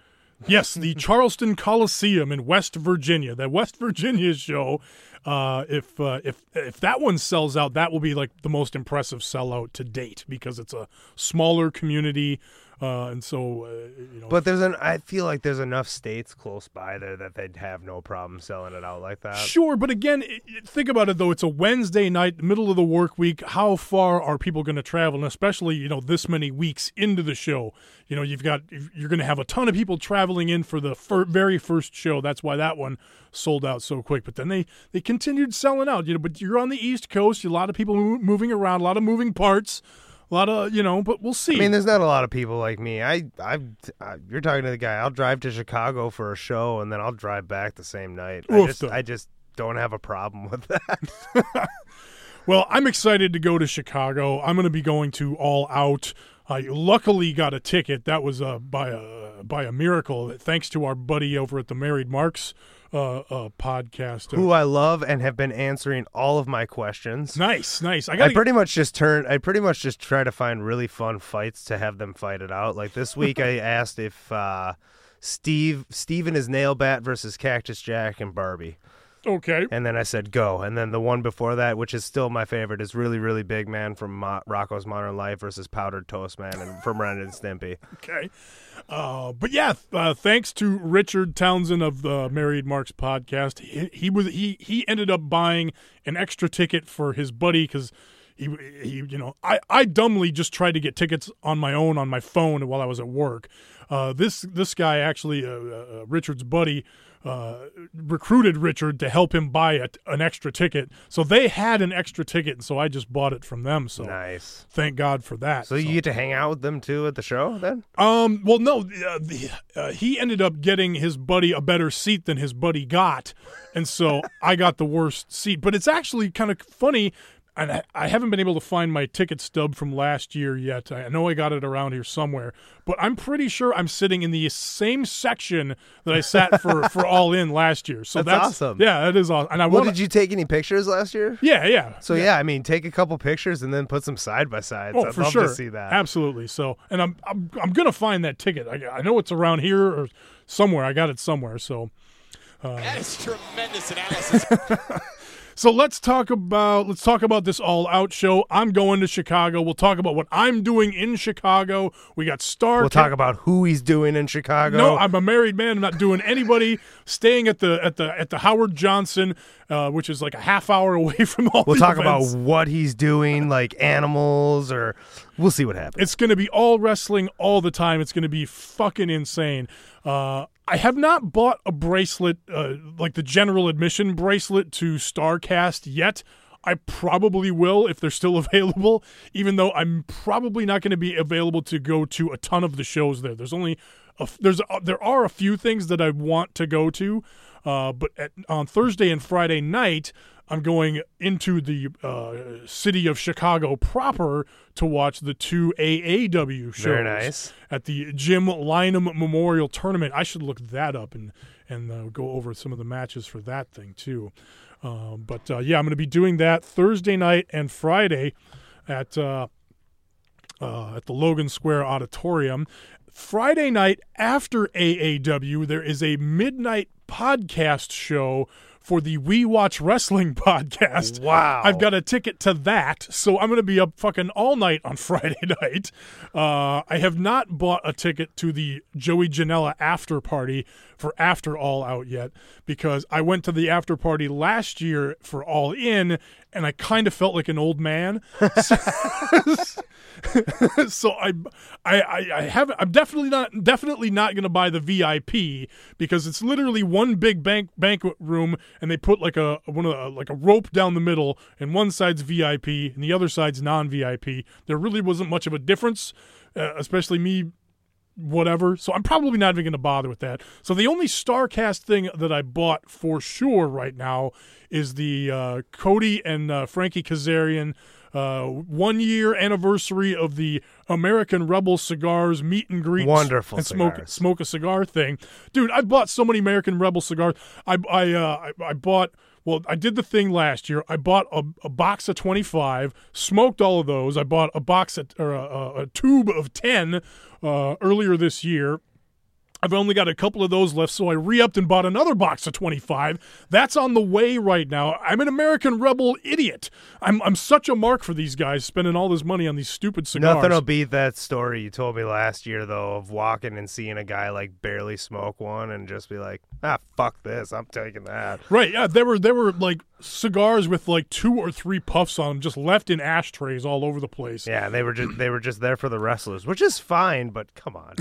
Yes, the Charleston Coliseum in West Virginia. That West Virginia show. Uh, if uh, if if that one sells out, that will be like the most impressive sellout to date because it's a smaller community, uh, and so uh, you know. But there's an I feel like there's enough states close by there that they'd have no problem selling it out like that. Sure, but again, think about it though. It's a Wednesday night, middle of the work week. How far are people going to travel? And especially, you know, this many weeks into the show, you know, you've got you're going to have a ton of people traveling in for the fir- very first show. That's why that one sold out so quick. But then they they continued selling out. You know, but you're on the East Coast. A lot of people moving around, a lot of moving parts, a lot of you know. But we'll see. I mean, there's not a lot of people like me. I, I, I, you're talking to the guy. I'll drive to Chicago for a show, and then I'll drive back the same night. I just, though. I just don't have a problem with that. Well, I'm excited to go to Chicago. I'm going to be going to All Out. I luckily got a ticket. That was uh, by a by a miracle, thanks to our buddy over at the Married Marks uh, uh, podcast. Who I love and have been answering all of my questions. nice, nice. I I pretty much just turn. I pretty much just try to find really fun fights to have them fight it out. Like this week, I asked if uh, Steve, Steve and his nail bat versus Cactus Jack and Barbie, okay. and then I said go. And then the one before that, which is still my favorite, is really really big man from Mo- Rocko's Modern Life versus Powdered Toast Man and from Ren and Stimpy. Okay. Uh, but yeah, uh, thanks to Richard Townsend of the Married Marks podcast, he, he was he he ended up buying an extra ticket for his buddy because he he you know I I dumbly just tried to get tickets on my own on my phone while I was at work. Uh, this this guy actually uh, uh, Richard's buddy. Uh, recruited Richard to help him buy a, an extra ticket, so they had an extra ticket, and so I just bought it from them. So Nice. thank God for that. So you get to hang out with them too at the show then? Um. Well, no. Uh, the, uh, he ended up getting his buddy a better seat than his buddy got, and so I got the worst seat. But it's actually kind of funny, and I, I haven't been able to find my ticket stub from last year yet. I know I got it around here somewhere, but I'm pretty sure I'm sitting in the same section that I sat for for All In last year. So That's that's, awesome. Yeah, that is awesome. And I Well, want. did you take any pictures last year? Yeah, yeah. So yeah, I mean, take a couple pictures and then put some side by sides. Oh, I'd for love sure. to see that. Absolutely. So, and I'm I'm I'm gonna find that ticket. I, I know it's around here or somewhere. I got it somewhere. So, uh, That is tremendous analysis. so let's talk about let's talk about this all out show. I'm going to Chicago. We'll talk about what I'm doing in Chicago. We got Star. We'll talk about who he's doing in Chicago. No, I'm a married man. I'm not doing anybody. Staying at the at the at the Howard Johnson, uh, which is like a half hour away from all. we'll talk events. about what he's doing, like animals, or we'll see what happens. It's going to be all wrestling all the time. It's going to be fucking insane. Uh, I have not bought a bracelet, uh, like the general admission bracelet to Starrcast yet. I probably will if they're still available, even though I'm probably not going to be available to go to a ton of the shows there. There's only a, there's a, there are a few things that I want to go to, uh, but at, on Thursday and Friday night, I'm going into the uh, city of Chicago proper to watch the two AAW shows Very nice. at the Jim Lynam Memorial Tournament. I should look that up and and uh, go over some of the matches for that thing too. Um, but uh, yeah, I'm going to be doing that Thursday night and Friday at uh, uh, at the Logan Square Auditorium. Friday night after AAW, there is a midnight podcast show for the We Watch Wrestling podcast. Wow. I've got a ticket to that, so I'm going to be up fucking all night on Friday night. Uh, I have not bought a ticket to the Joey Janela after party, for After All Out yet because I went to the after party last year for All In and I kind of felt like an old man. so I, I, I, I haven't. I'm definitely not, definitely not going to buy the VIP because it's literally one big bank banquet room, and they put like a one of the, like a rope down the middle, and one side's VIP and the other side's non-VIP. There really wasn't much of a difference, uh, especially me whatever. So I'm probably not even going to bother with that. So the only Starrcast thing that I bought for sure right now is the uh, Cody and uh, Frankie Kazarian uh, one year anniversary of the American Rebel Cigars meet and greet. Wonderful and smoke cigars. smoke a cigar thing, dude. I bought so many American Rebel cigars. I I uh, I, I bought. Well, I did the thing last year. I bought a, a box of 25, smoked all of those. I bought a box of, or a, a, tube of 10 uh, earlier this year. I've only got a couple of those left, so I re upped and bought another box of 25. That's on the way right now. I'm an American Rebel idiot. I'm, I'm such a mark for these guys spending all this money on these stupid cigars. Nothing will beat that story you told me last year, though, of walking and seeing a guy like barely smoke one and just be like, ah, fuck this, I'm taking that. Right, yeah, there were there were like cigars with like two or three puffs on them, just left in ashtrays all over the place. Yeah, they were just they were just there for the wrestlers, which is fine, but come on,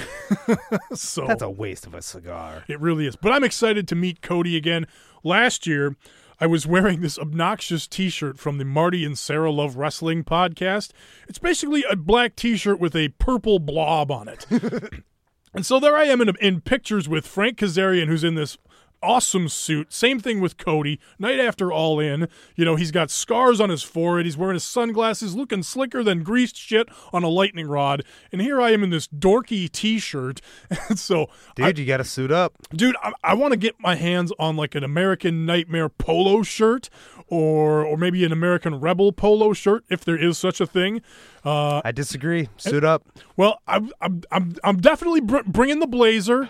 So that's a waste of a cigar. It really is. But I'm excited to meet Cody again. Last year, I was wearing this obnoxious t shirt from the Marty and Sarah Love Wrestling podcast. It's basically a black t shirt with a purple blob on it. and so there I am in, in pictures with Frank Kazarian, who's in this awesome suit. Same thing with Cody. Night after All In, you know, he's got scars on his forehead. He's wearing his sunglasses, looking slicker than greased shit on a lightning rod. And here I am in this dorky T-shirt. And so, I- Dude, you got to suit up. dude, I, I want to get my hands on like an American Nightmare polo shirt. Or, or maybe an American Rebel polo shirt, if there is such a thing. Uh, I disagree. Suit up. well, I'm I'm I'm, I'm definitely br- bringing the blazer.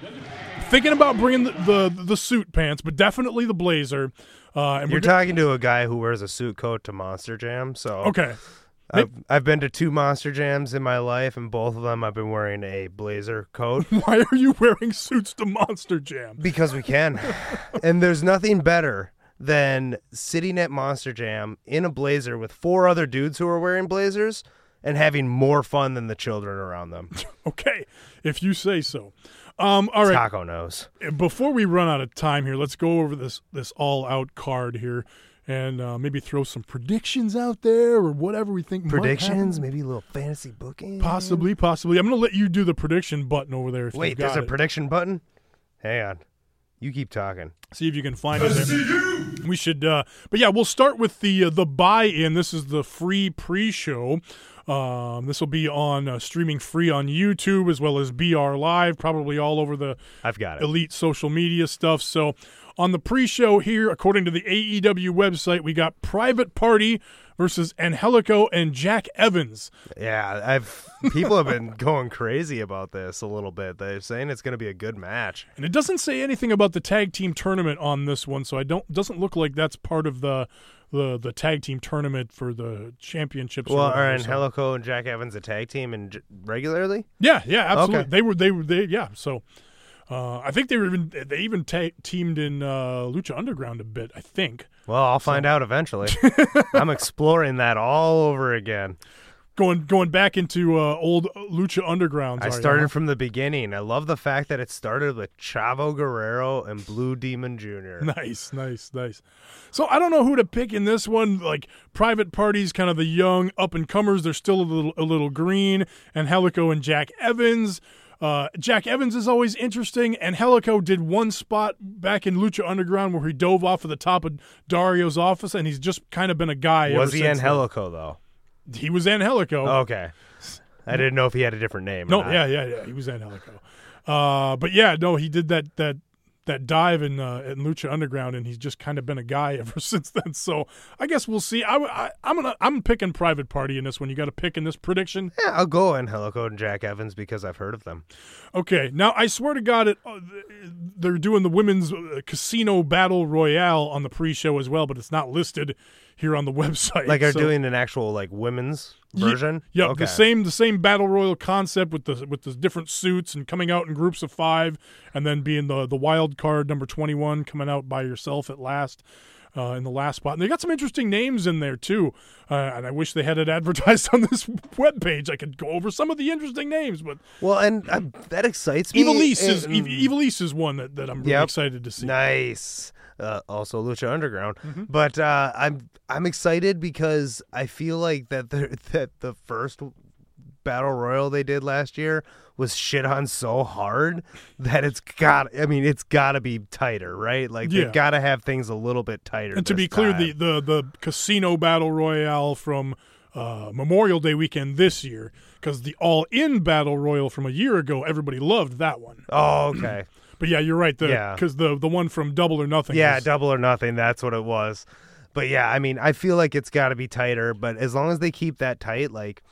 Thinking about bringing the, the the suit pants, but definitely the blazer. Uh, and You're talking to a guy who wears a suit coat to Monster Jam, so okay. I've, I've been to two Monster Jams in my life, and both of them I've been wearing a blazer coat Why are you wearing suits to Monster Jam? because we can. and there's nothing better than sitting at Monster Jam in a blazer with four other dudes who are wearing blazers and having more fun than the children around them. Okay, if you say so. Um, all right. Taco knows. Before we run out of time here, let's go over this this all out card here, and uh, maybe throw some predictions out there or whatever we think. might. Predictions, maybe a little fantasy booking. Possibly, possibly. I'm gonna let you do the prediction button over there. If Wait, you've there's a it. prediction button? Hang on. You keep talking. see if you can find it. There. We should, uh, but yeah, we'll start with the uh, the buy-in. This is the free pre-show. Um, this will be on uh, streaming free on YouTube as well as BR Live, probably all over the I've got it. elite social media stuff. So on the pre-show here, according to the AEW website, we got Private Party versus Angelico and Jack Evans. Yeah, I've people have been going crazy about this a little bit. They're saying it's going to be a good match. And it doesn't say anything about the tag team tournament on this one, so I don't doesn't look like that's part of the the, the tag team tournament for the championships. Well, are so- Angelico and Jack Evans a tag team and j- regularly? Yeah, yeah, absolutely. Okay. They were they were they yeah. So uh, I think they were even they even ta- teamed in uh, Lucha Underground a bit. I think Well, I'll find out eventually. I'm exploring that all over again. Going going back into uh, old Lucha Underground. I started from the beginning. I love the fact that it started with Chavo Guerrero and Blue Demon Jr. Nice, nice, nice. So I don't know who to pick in this one. Like private parties, kind of the young up and comers. They're still a little a little green. And Helico and Jack Evans. Uh, Jack Evans is always interesting, and Helico did one spot back in Lucha Underground where he dove off of the top of Dario's office, and he's just kind of been a guy. Was he then. Angelico though? He was Angelico. Okay. I didn't know if he had a different name. or No, yeah, yeah, yeah. He was Angelico. Uh, but yeah, no, he did that that that dive in uh, in Lucha Underground, and he's just kind of been a guy ever since then. So I guess we'll see. I, I I'm gonna I'm picking Private Party in this one. You got to pick in this prediction. Yeah, I'll go Angelico and Jack Evans because I've heard of them. Okay, now I swear to God, it, uh, they're doing the women's uh, casino battle royale on the pre-show as well, but it's not listed here on the website. Like, they're So- doing an actual like women's version? Yep, Okay. the same the same battle royal concept with the with the different suits and coming out in groups of five, and then being the the wild card number twenty one coming out by yourself at last. Uh, in the last spot, and they got some interesting names in there too. Uh, and I wish they had it advertised on this webpage. I could go over some of the interesting names, but Well, and uh, that excites me. Ivelisse is and- Ev- Ivelisse is one that, that I'm really Yep. excited to see. Nice. Uh, also Lucha Underground, Mm-hmm. but uh, I'm I'm excited because I feel like that the that the first battle royal they did last year was shit on so hard that it's got. I mean, it's got to be tighter, right? Like Yeah. they've got to have things a little bit tighter. And to be clear, time. the, the the casino battle royale from uh, Memorial Day weekend this year, because the all in battle royal from a year ago, everybody loved that one. oh okay, But yeah, you're right. The Yeah. because the the one from Double or Nothing. yeah, was- double or nothing. That's what it was. But yeah, I mean, I feel like it's got to be tighter. But as long as they keep that tight, like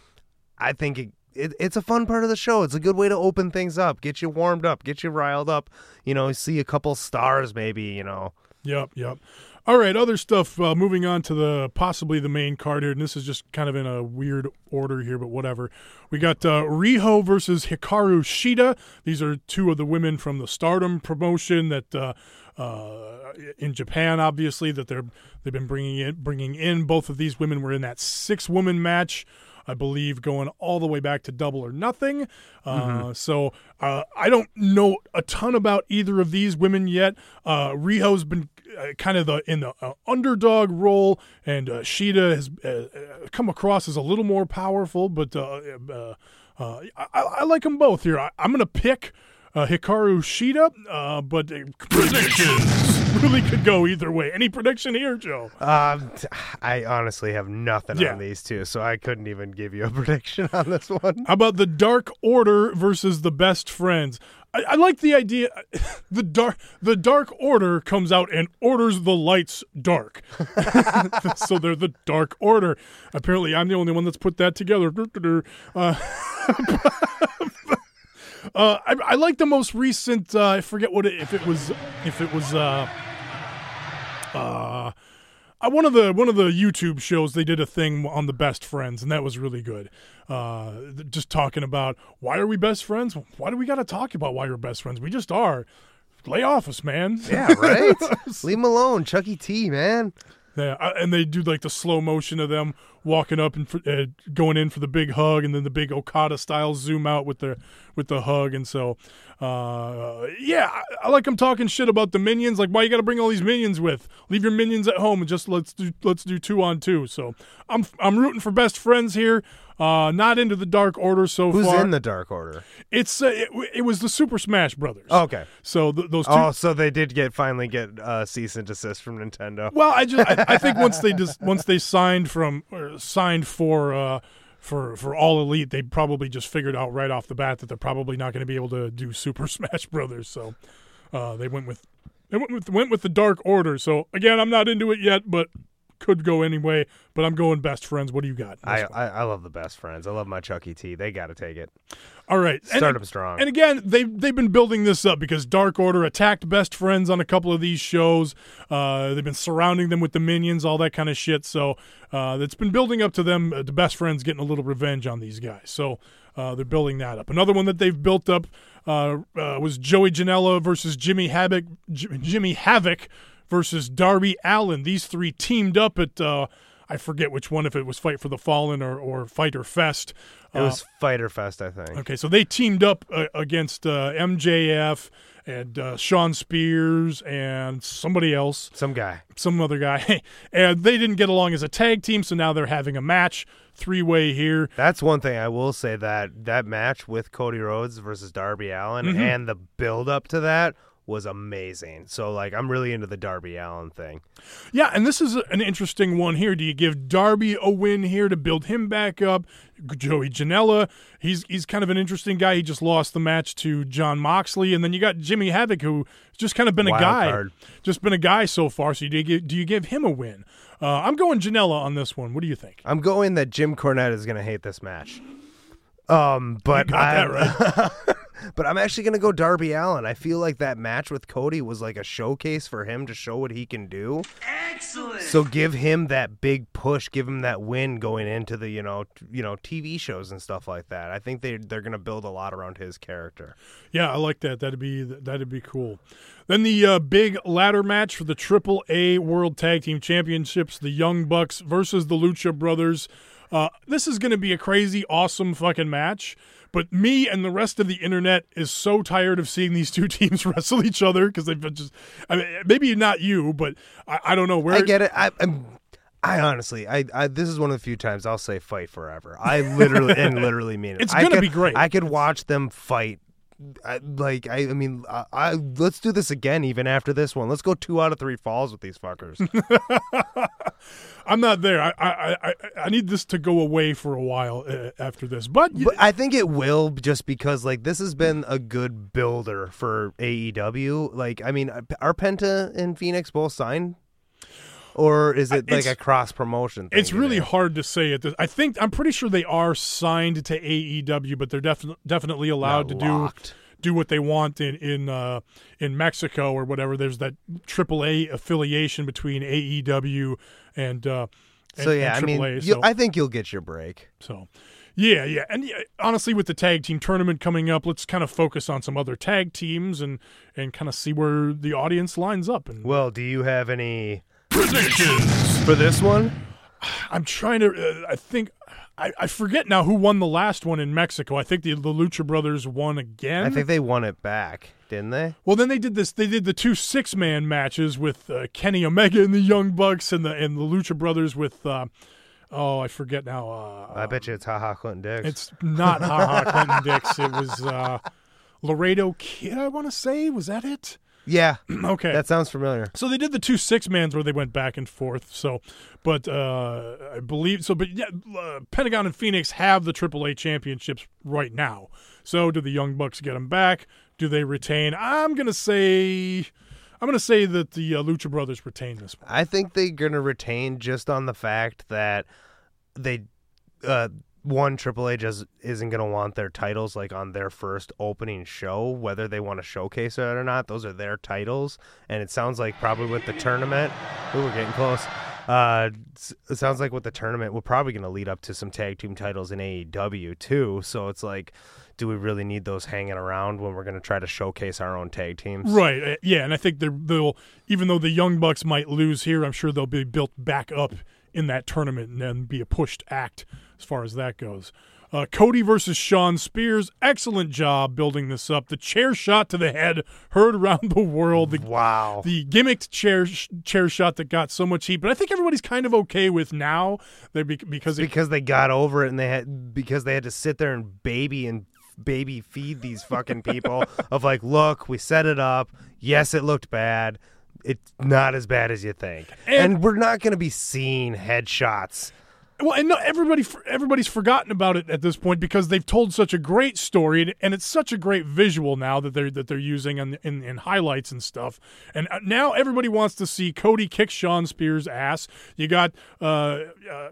I think it, it, it's a fun part of the show. It's a good way to open things up, get you warmed up, get you riled up. You know, see a couple stars, maybe. You know, Yep, yep. All right, other stuff. Uh, moving on to the possibly the main card here, and this is just kind of in a weird order here, but whatever. We got uh, Riho versus Hikaru Shida. These are two of the women from the Stardom promotion that uh, uh, in Japan, obviously that they're they've been bringing in bringing in. Both of these women were in that six woman match. I believe going all the way back to Double or Nothing. Uh, So uh, I don't know a ton about either of these women yet. Uh, Riho's been uh, kind of the in the uh, underdog role, and uh, Shida has uh, uh, come across as a little more powerful. But uh, uh, uh, I, I like them both here. I, I'm going to pick uh, Hikaru Shida, uh, but uh, predictions really could go either way. Any prediction here, Joe? um, I honestly have nothing Yeah. on these two, so I couldn't even give you a prediction on this one. How about the Dark Order versus the Best Friends? I, I like the idea. The dark, the Dark Order comes out and orders the lights dark, so they're the Dark Order. Apparently, I'm the only one that's put that together. Uh, uh, I, I like the most recent. Uh, I forget what it, if it was. If it was. Uh, uh, uh, one of the one of the YouTube shows they did a thing on the best friends, and that was really good. Uh, just talking about why are we best friends? Why do we got to talk about why we're best friends? We just are. Lay off us, man. Yeah, right. Leave him alone, Chucky T, man. Yeah, and they do like the slow motion of them walking up and uh, going in for the big hug, and then the big Okada style zoom out with the with the hug, and so uh, yeah, I, I like them talking shit about the minions. Like, why you got to bring all these minions with? Leave your minions at home and just let's do let's do two on two. So I'm I'm rooting for best friends here. Uh, not into the Dark Order so Who's far. Who's in the Dark Order? It's uh, it, it was the Super Smash Brothers. Okay. so th- those two. Oh, so they did get finally get uh, cease and desist from Nintendo. Well, I just I, I think once they just once they signed from or signed for uh for for all elite, they probably just figured out right off the bat that they're probably not going to be able to do Super Smash Brothers. So uh, they went with they went with went with the Dark Order. So again, I'm not into it yet, but could go anyway. But I'm going best friends. What do you got? I, I I love the best friends. I love my Chucky T. They got to take it. all right, And- Start 'em strong. And again, they they've been building this up because Dark Order attacked Best Friends on a couple of these shows. Uh, they've been surrounding them with the minions, all that kind of shit. So uh, it's been building up to them, uh, the Best Friends getting a little revenge on these guys. So uh, they're building that up. Another one that they've built up uh, uh, was Joey Janela versus Jimmy Havoc. J- Jimmy Havoc versus Darby Allin. These three teamed up at. Uh, I forget which one, if it was Fight for the Fallen or, or Fyter Fest. It was Fyter Fest, I think. Okay, so they teamed up uh, against uh, MJF and uh, Shawn Spears and somebody else, Some guy. some other guy, and they didn't get along as a tag team. So now they're having a match, three way here. That's one thing I will say that that match with Cody Rhodes versus Darby Allin Mm-hmm. and the build up to that was amazing. So like I'm really into the Darby Allin thing. Yeah, and this is an interesting one here. Do you give Darby a win here to build him back up? Joey Janela, he's he's kind of an interesting guy. He just lost the match to Jon Moxley, and then you got Jimmy Havoc, who's just kind of been a guy, card. just been a guy so far. So do you give, do you give him a win? Uh, I'm going Janela on this one. What do you think? I'm going that Jim Cornette is going to hate this match. Um, but I, that right. but I'm actually gonna go Darby Allin. I feel like that match with Cody was like a showcase for him to show what he can do. Excellent. So give him that big push, give him that win going into the you know t- you know TV shows and stuff like that. I think they they're gonna build a lot around his character. Yeah, I like that. That'd be that'd be cool. Then the uh, big ladder match for the Triple A World Tag Team Championships: the Young Bucks versus the Lucha Brothers. Uh, this is going to be a crazy, awesome fucking match. But me and the rest of the internet is so tired of seeing these two teams wrestle each other because they've been just. I mean, maybe not you, but I, I don't know where. I get it. I, I'm. I honestly, I, I this is one of the few times I'll say fight forever. I literally and literally mean it. It's I gonna could- be great. I could watch them fight. I, like I, I mean, I, I let's do this again. Even after this one, let's go two out of three falls with these fuckers. I'm not there. I, I I I need this to go away for a while uh, after this. But, But I think it will just because like this has been a good builder for AEW. Like I mean, are Penta and Phoenix both signed, or is it like It's- a cross promotion? Thing It's really today? hard to say at this. I think I'm pretty sure they are signed to AEW, but they're definitely definitely allowed to locked. do do what they want in in uh, in Mexico or whatever. There's that AAA affiliation between AEW and uh, and, So yeah, I and mean, AAA. you- so, I think you'll get your break. so yeah, yeah, and yeah, honestly, with the tag team tournament coming up, let's kind of focus on some other tag teams and and kind of see where the audience lines up. And Well, do you have any predictions. for this one? I'm trying to. Uh, I think I, I forget now who won the last one in Mexico. I think the, the Lucha Brothers won again. I think they won it back, didn't they? well, then they did this. They did the two six man matches with uh, Kenny Omega and the Young Bucks, and the and the Lucha Brothers with. Uh, oh, I forget now. Uh, I bet you it's haha Clinton Dix. it's not Ha Ha Clinton Dix. It was uh, Laredo Kid. I want to say was that it? Yeah, Okay, that sounds familiar. So they did the two six mans where they went back and forth. So, but uh, I believe so. But yeah, uh, Pentagon and Phoenix have the AAA championships right now. So do the Young Bucks get them back? Do they retain? I'm gonna say, I'm gonna say that the uh, Lucha Brothers retain this one. I think they're gonna retain just on the fact that they uh one Triple A is, isn't gonna want their titles like on their first opening show, whether they want to showcase it or not. Those are their titles, and it sounds like probably with the tournament, ooh, we're getting close. Uh, it sounds like with the tournament, we're probably gonna lead up to some tag team titles in AEW too. So it's like, do we really need those hanging around when we're gonna try to showcase our own tag teams? Right. uh, Yeah, and I think they'll even though the Young Bucks might lose here, I'm sure they'll be built back up in that tournament and then be a pushed act as far as that goes. Uh, Cody versus Shawn Spears. Excellent job building this up. The chair shot to the head heard around the world. The, Wow. the gimmicked chair chair shot that got so much heat, but I think everybody's kind of okay with now. They be, because it, because they got over it and they had because they had to sit there and baby and baby feed these fucking people of like look we set it up yes it looked bad it's not as bad as you think and, And- we're not going to be seeing headshots Well, and everybody everybody's forgotten about it at this point because they've told such a great story, and, and it's such a great visual now that they're that they're using in, in, in highlights and stuff. And uh, now everybody wants to see Cody kick Shawn Spears' ass. You got uh, uh, uh,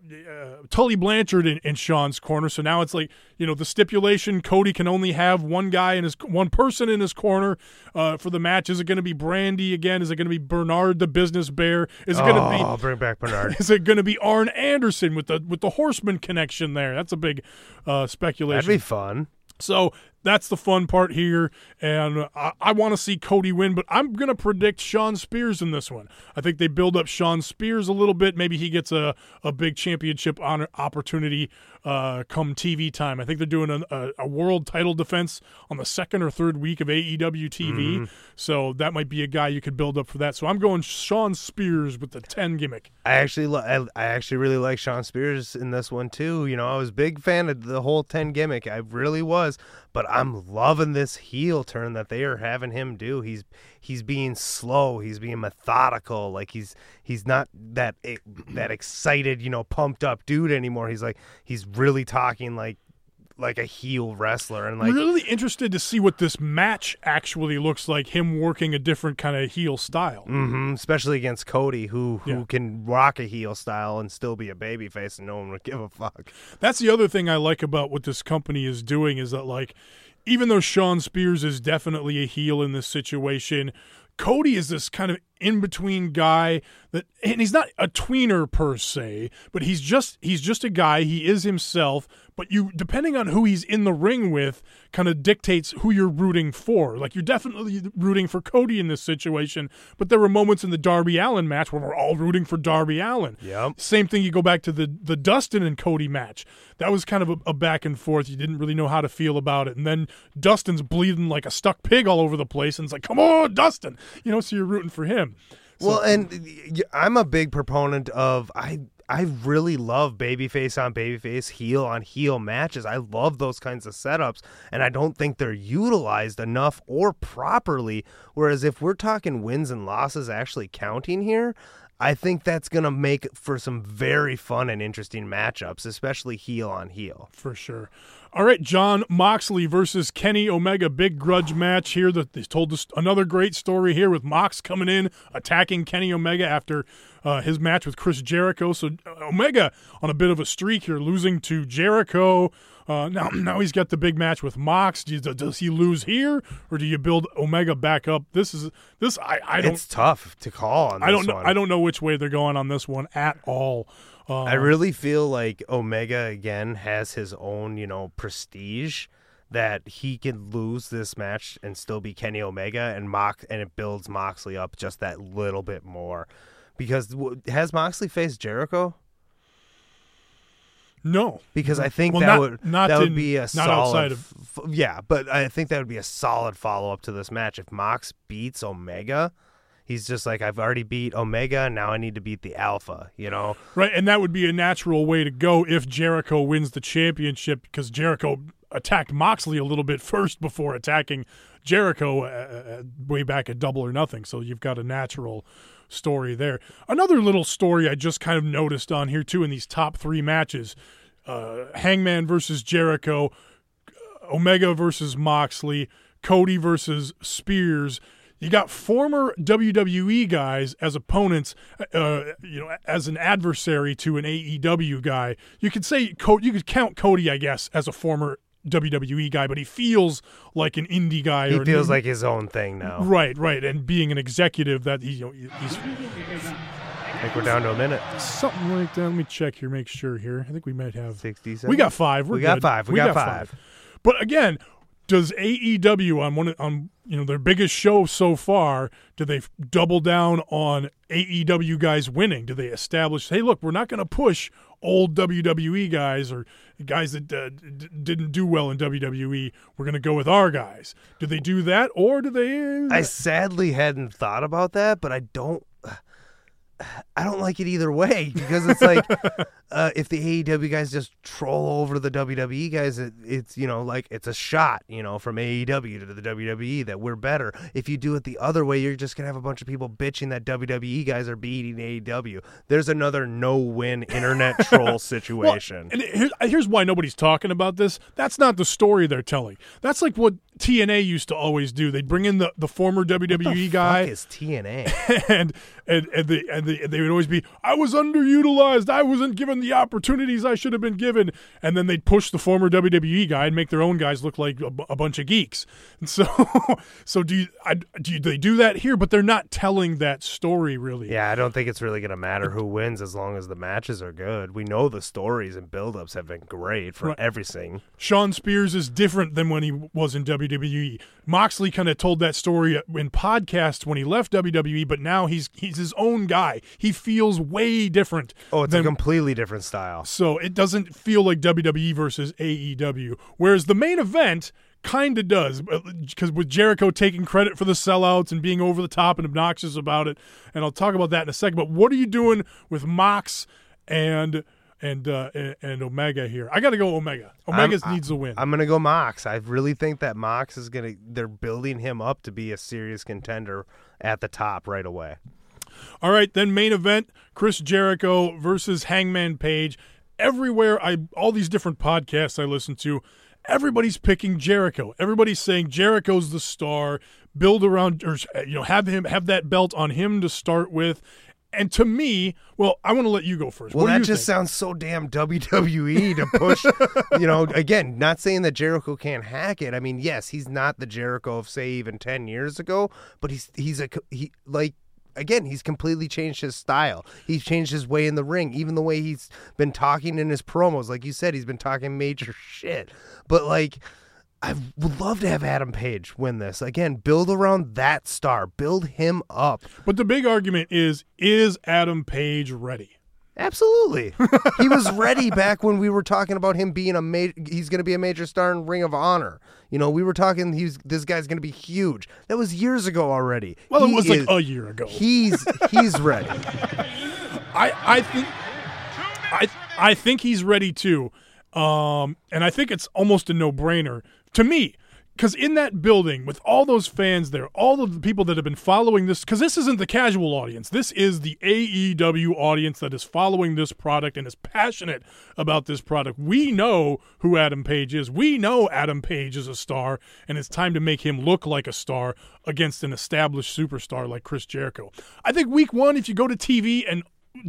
Tully Blanchard in, in Shawn's corner, so now it's like you know the stipulation: Cody can only have one guy in his one person in his corner uh, for the match. Is it going to be Brandi again? Is it going to be Bernard the Business Bear? Is it going to be oh bring back bernard is it going to be Arn Anderson with the with the Horseman connection there? That's a big uh, speculation. that'd be fun so that's the fun part here, and I, I want to see Cody win, but I'm going to predict Shawn Spears in this one. I think they build up Shawn Spears a little bit. Maybe he gets a, a big championship honor, opportunity uh, come TV time. I think they're doing a, a, a world title defense on the second or third week of AEW TV, so that might be a guy you could build up for that. So I'm going Shawn Spears with the 10 gimmick. I actually, li- I, I actually really like Shawn Spears in this one too. You know, I was a big fan of the whole ten gimmick. I really was, but I'm loving this heel turn that they are having him do. He's he's being slow. He's being methodical. Like he's he's not that e- that excited, you know, pumped up dude anymore. He's like he's really talking like like a heel wrestler and like really interested to see what this match actually looks like. Him working a different kind of heel style. mhm, especially against Cody who who Yeah. can rock a heel style and still be a babyface and no one would give a fuck. That's the other thing I like about what this company is doing is that like even though Shawn Spears is definitely a heel in this situation, Cody is this kind of in between guy that and he's not a tweener per se, but he's just he's just a guy, he is himself, but you depending on who he's in the ring with kind of dictates who you're rooting for. Like you're definitely rooting for Cody in this situation, but there were moments in the Darby Allin match where we're all rooting for Darby Allin. Yep. Same thing. You go back to the the Dustin and Cody match. That was kind of a, a back and forth. You didn't really know how to feel about it, and then Dustin's bleeding like a stuck pig all over the place, and it's like, come on, Dustin. You know, so you're rooting for him. Well, and I'm a big proponent of I I really love babyface on babyface, heel on heel matches. I love those kinds of setups, and I don't think they're utilized enough or properly. Whereas if we're talking wins and losses actually counting here, I think that's gonna make for some very fun and interesting matchups, especially heel on heel. for sure. All right, Jon Moxley versus Kenny Omega, big grudge match here. That they told us another great story here with Mox coming in attacking Kenny Omega after uh, his match with Chris Jericho. So uh, Omega on a bit of a streak here, losing to Jericho. Uh, now, now he's got the big match with Mox. Do you- Does he lose here, or do you build Omega back up? This is this. I, I don't. It's tough to call on. I don't know. one. I don't know which way they're going on this one at all. Uh, I really feel like Omega again has his own, you know, prestige that he can lose this match and still be Kenny Omega and Mox and it builds Moxley up just that little bit more. Because has Moxley faced Jericho? No. Because I think Well, that not- would not that would be a solid outside of- f- yeah, but I think that would be a solid follow up to this match if Mox beats Omega. He's just like I've already beat Omega, now I need to beat the Alpha, you know. Right, and that would be a natural way to go if Jericho wins the championship because Jericho attacked Moxley a little bit first before attacking Jericho uh, uh, way back at Double or Nothing. So you've got a natural story there. Another little story I just kind of noticed on here too in these top three matches: uh, Hangman versus Jericho, Omega versus Moxley, Cody versus Spears. You got former WWE guys as opponents, uh, you know, as an adversary to an AEW guy. You could say you could count Cody, I guess, as a former WWE guy, but he feels like an indie guy. He or feels like his own thing now. right, right, and being an executive that he, you know, he's I think we're down to a minute. something like that. Let me check here, make sure here. I think we might have 67? We got five. We're We got good. five. We got five. But again, does AEW on one on you know their biggest show so far? Do they double down on AEW guys winning? Do they establish, hey, look, we're not going to push old WWE guys or guys that uh, d- didn't do well in WWE. We're going to go with our guys. Do they do that, or do they? I sadly hadn't thought about that, but I don't. I don't like it either way because it's like uh, if the AEW guys just troll over the WWE guys, it, it's you know like it's a shot you know from AEW to the WWE that we're better. If you do it the other way, you're just gonna have a bunch of people bitching that WWE guys are beating AEW. There's another no-win internet troll Well, situation. and here, here's why nobody's talking about this. That's not the story they're telling. That's like what TNA used to always do. They'd bring in the, the former WWE the guy. is TNA? and and and they and they, they would always be I was underutilized. I wasn't given the opportunities I should have been given. And then they'd push the former WWE guy and make their own guys look like a, a bunch of geeks. And so so do you, I, do you, they do that here? But they're not telling that story really. Yeah, I don't think it's really going to matter who wins as long as the matches are good. We know the stories and build-ups have been great for Right. everything. Shawn Spears is different than when he was in WWE. Moxley kind of told that story in podcasts when he left WWE, but now he's he's his own guy. He feels way different. Oh, it's than, a completely different style. so it doesn't feel like WWE versus AEW. Whereas the main event kind of does, because with Jericho taking credit for the sellouts and being over the top and obnoxious about it, and I'll talk about that in a second. But what are you doing with Mox and and uh, and, and Omega here? I got to go Omega. Omega needs a win. I'm gonna go Mox. I really think that Mox is gonna. They're building him up to be a serious contender at the top right away. All right, then main event: Chris Jericho versus Hangman Page. Everywhere I, all these different podcasts I listen to, everybody's picking Jericho. Everybody's saying Jericho's the star. Build around, or you know, have him have that belt on him to start with. And to me, well, I want to let you go first. Well, What that just think? sounds so damn WWE to push. you know, again, not saying that Jericho can't hack it. I mean, yes, he's not the Jericho of say even ten years ago, but he's he's a he like again he's completely changed his style. He's changed his way in the ring, even the way he's been talking in his promos. Like you said, he's been talking major shit. But like. I would love to have Adam Page win this. Again, build around that star. Build him up. But the big argument is: is Adam Page ready? Absolutely. he was ready back when we were talking about him being a major he's going to be a major star in Ring of Honor. You know, we were talking he's this guy's going to be huge. That was years ago already. Well, He it was like a year ago. He's he's ready. I I think I I think he's ready too, um, and I think it's almost a no brainer to me. Because in that building, with all those fans there, all of the people that have been following this, because this isn't the casual audience, this is the AEW audience that is following this product and is passionate about this product. We know who Adam Page is. We know Adam Page is a star, and it's time to make him look like a star against an established superstar like Chris Jericho. I think week one, if you go to TV and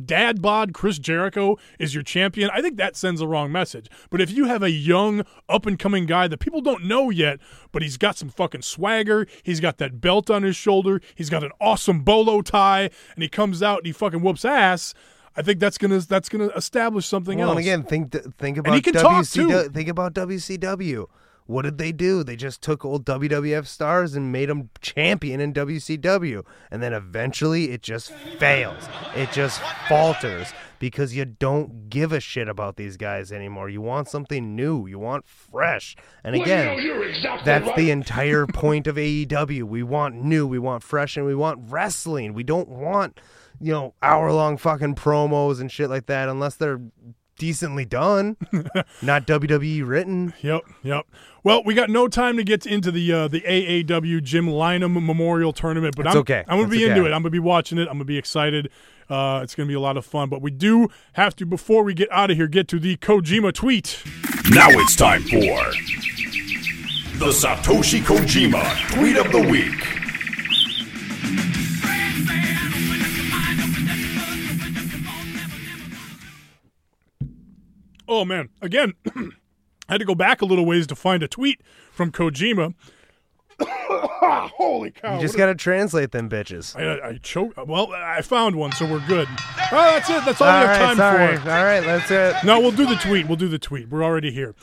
dad bod Chris Jericho is your champion, I think that sends a wrong message. But if you have a young, up and coming guy that people don't know yet, but he's got some fucking swagger, he's got that belt on his shoulder, he's got an awesome bolo tie, and he comes out and he fucking whoops ass. I think that's gonna that's gonna establish something Well, else. and again, think think about he can talk, WCW. too. Think about WCW. What did they do? They just took old WWF stars and made them champion in WCW, and then eventually it just fails. It just falters because you don't give a shit about these guys anymore. You want something new. You want fresh. And again, that's the entire point of AEW. We want new, we want fresh, and we want wrestling. We don't want, you know, hour long fucking promos and shit like that unless they're decently done, not WWE written. Yep, yep. Well, we got no time to get into the uh, the AAW Jim Lynam Memorial Tournament, but It's I'm okay. I'm gonna It's be okay. into it. I'm gonna be watching it. I'm gonna be excited. Uh, it's gonna be a lot of fun. But we do have to before we get out of here get to the Kojima tweet. Now it's time for the Satoshi Kojima Tweet of the Week. Oh man, again, I had to go back a little ways to find a tweet from Kojima. Holy cow! You just got to translate them bitches. I choke. Well, I found one, so we're good. Oh, that's it. That's all, All we have right, time sorry. for. All right, that's it. No, we'll do the tweet. We'll do the tweet. We're already here.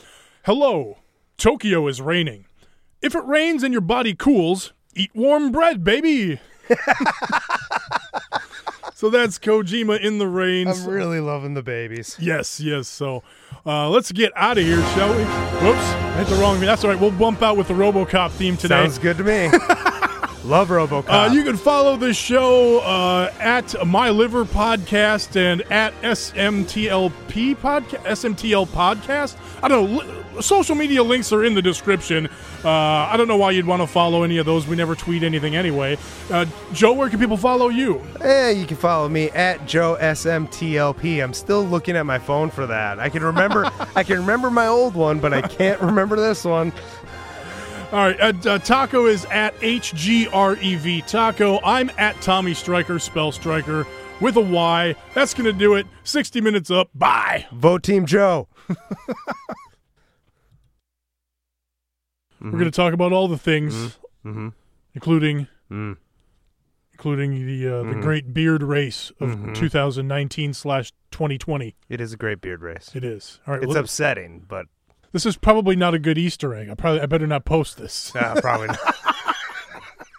Hello. Tokyo is raining. If it rains and your body cools, eat warm bread, baby. so that's Kojima in the rain. I'm really loving the babies. Yes, yes. So uh, let's get out of here, shall we? Whoops, I hit the wrong. That's all right. We'll bump out with the RoboCop theme today. Sounds good to me. Love RoboCop. Uh, you can follow the show uh, at My Liver Podcast and at SMTLP Podcast. SMTL Podcast. I don't know. li- Social media links are in the description. Uh, I don't know why you'd want to follow any of those. We never tweet anything anyway. Uh, Joe, where can people follow you? Eh, you can follow me at Joe SMTLP. I'm still looking at my phone for that. I can remember I can remember my old one, but I can't remember this one. All right. Uh, uh, Taco is at HGREV Taco. I'm at Tommy Striker, spell Striker with a Y. That's going to do it. 60 minutes up. Bye. Vote Team Joe. We're going to talk about all the things, Mm-hmm. including Mm. including the uh, Mm-hmm. the great beard race of 2019 slash 2020. It is a great beard race. It is. All right. It's well, upsetting, but this is probably not a good Easter egg. I probably I better not post this. uh, probably not.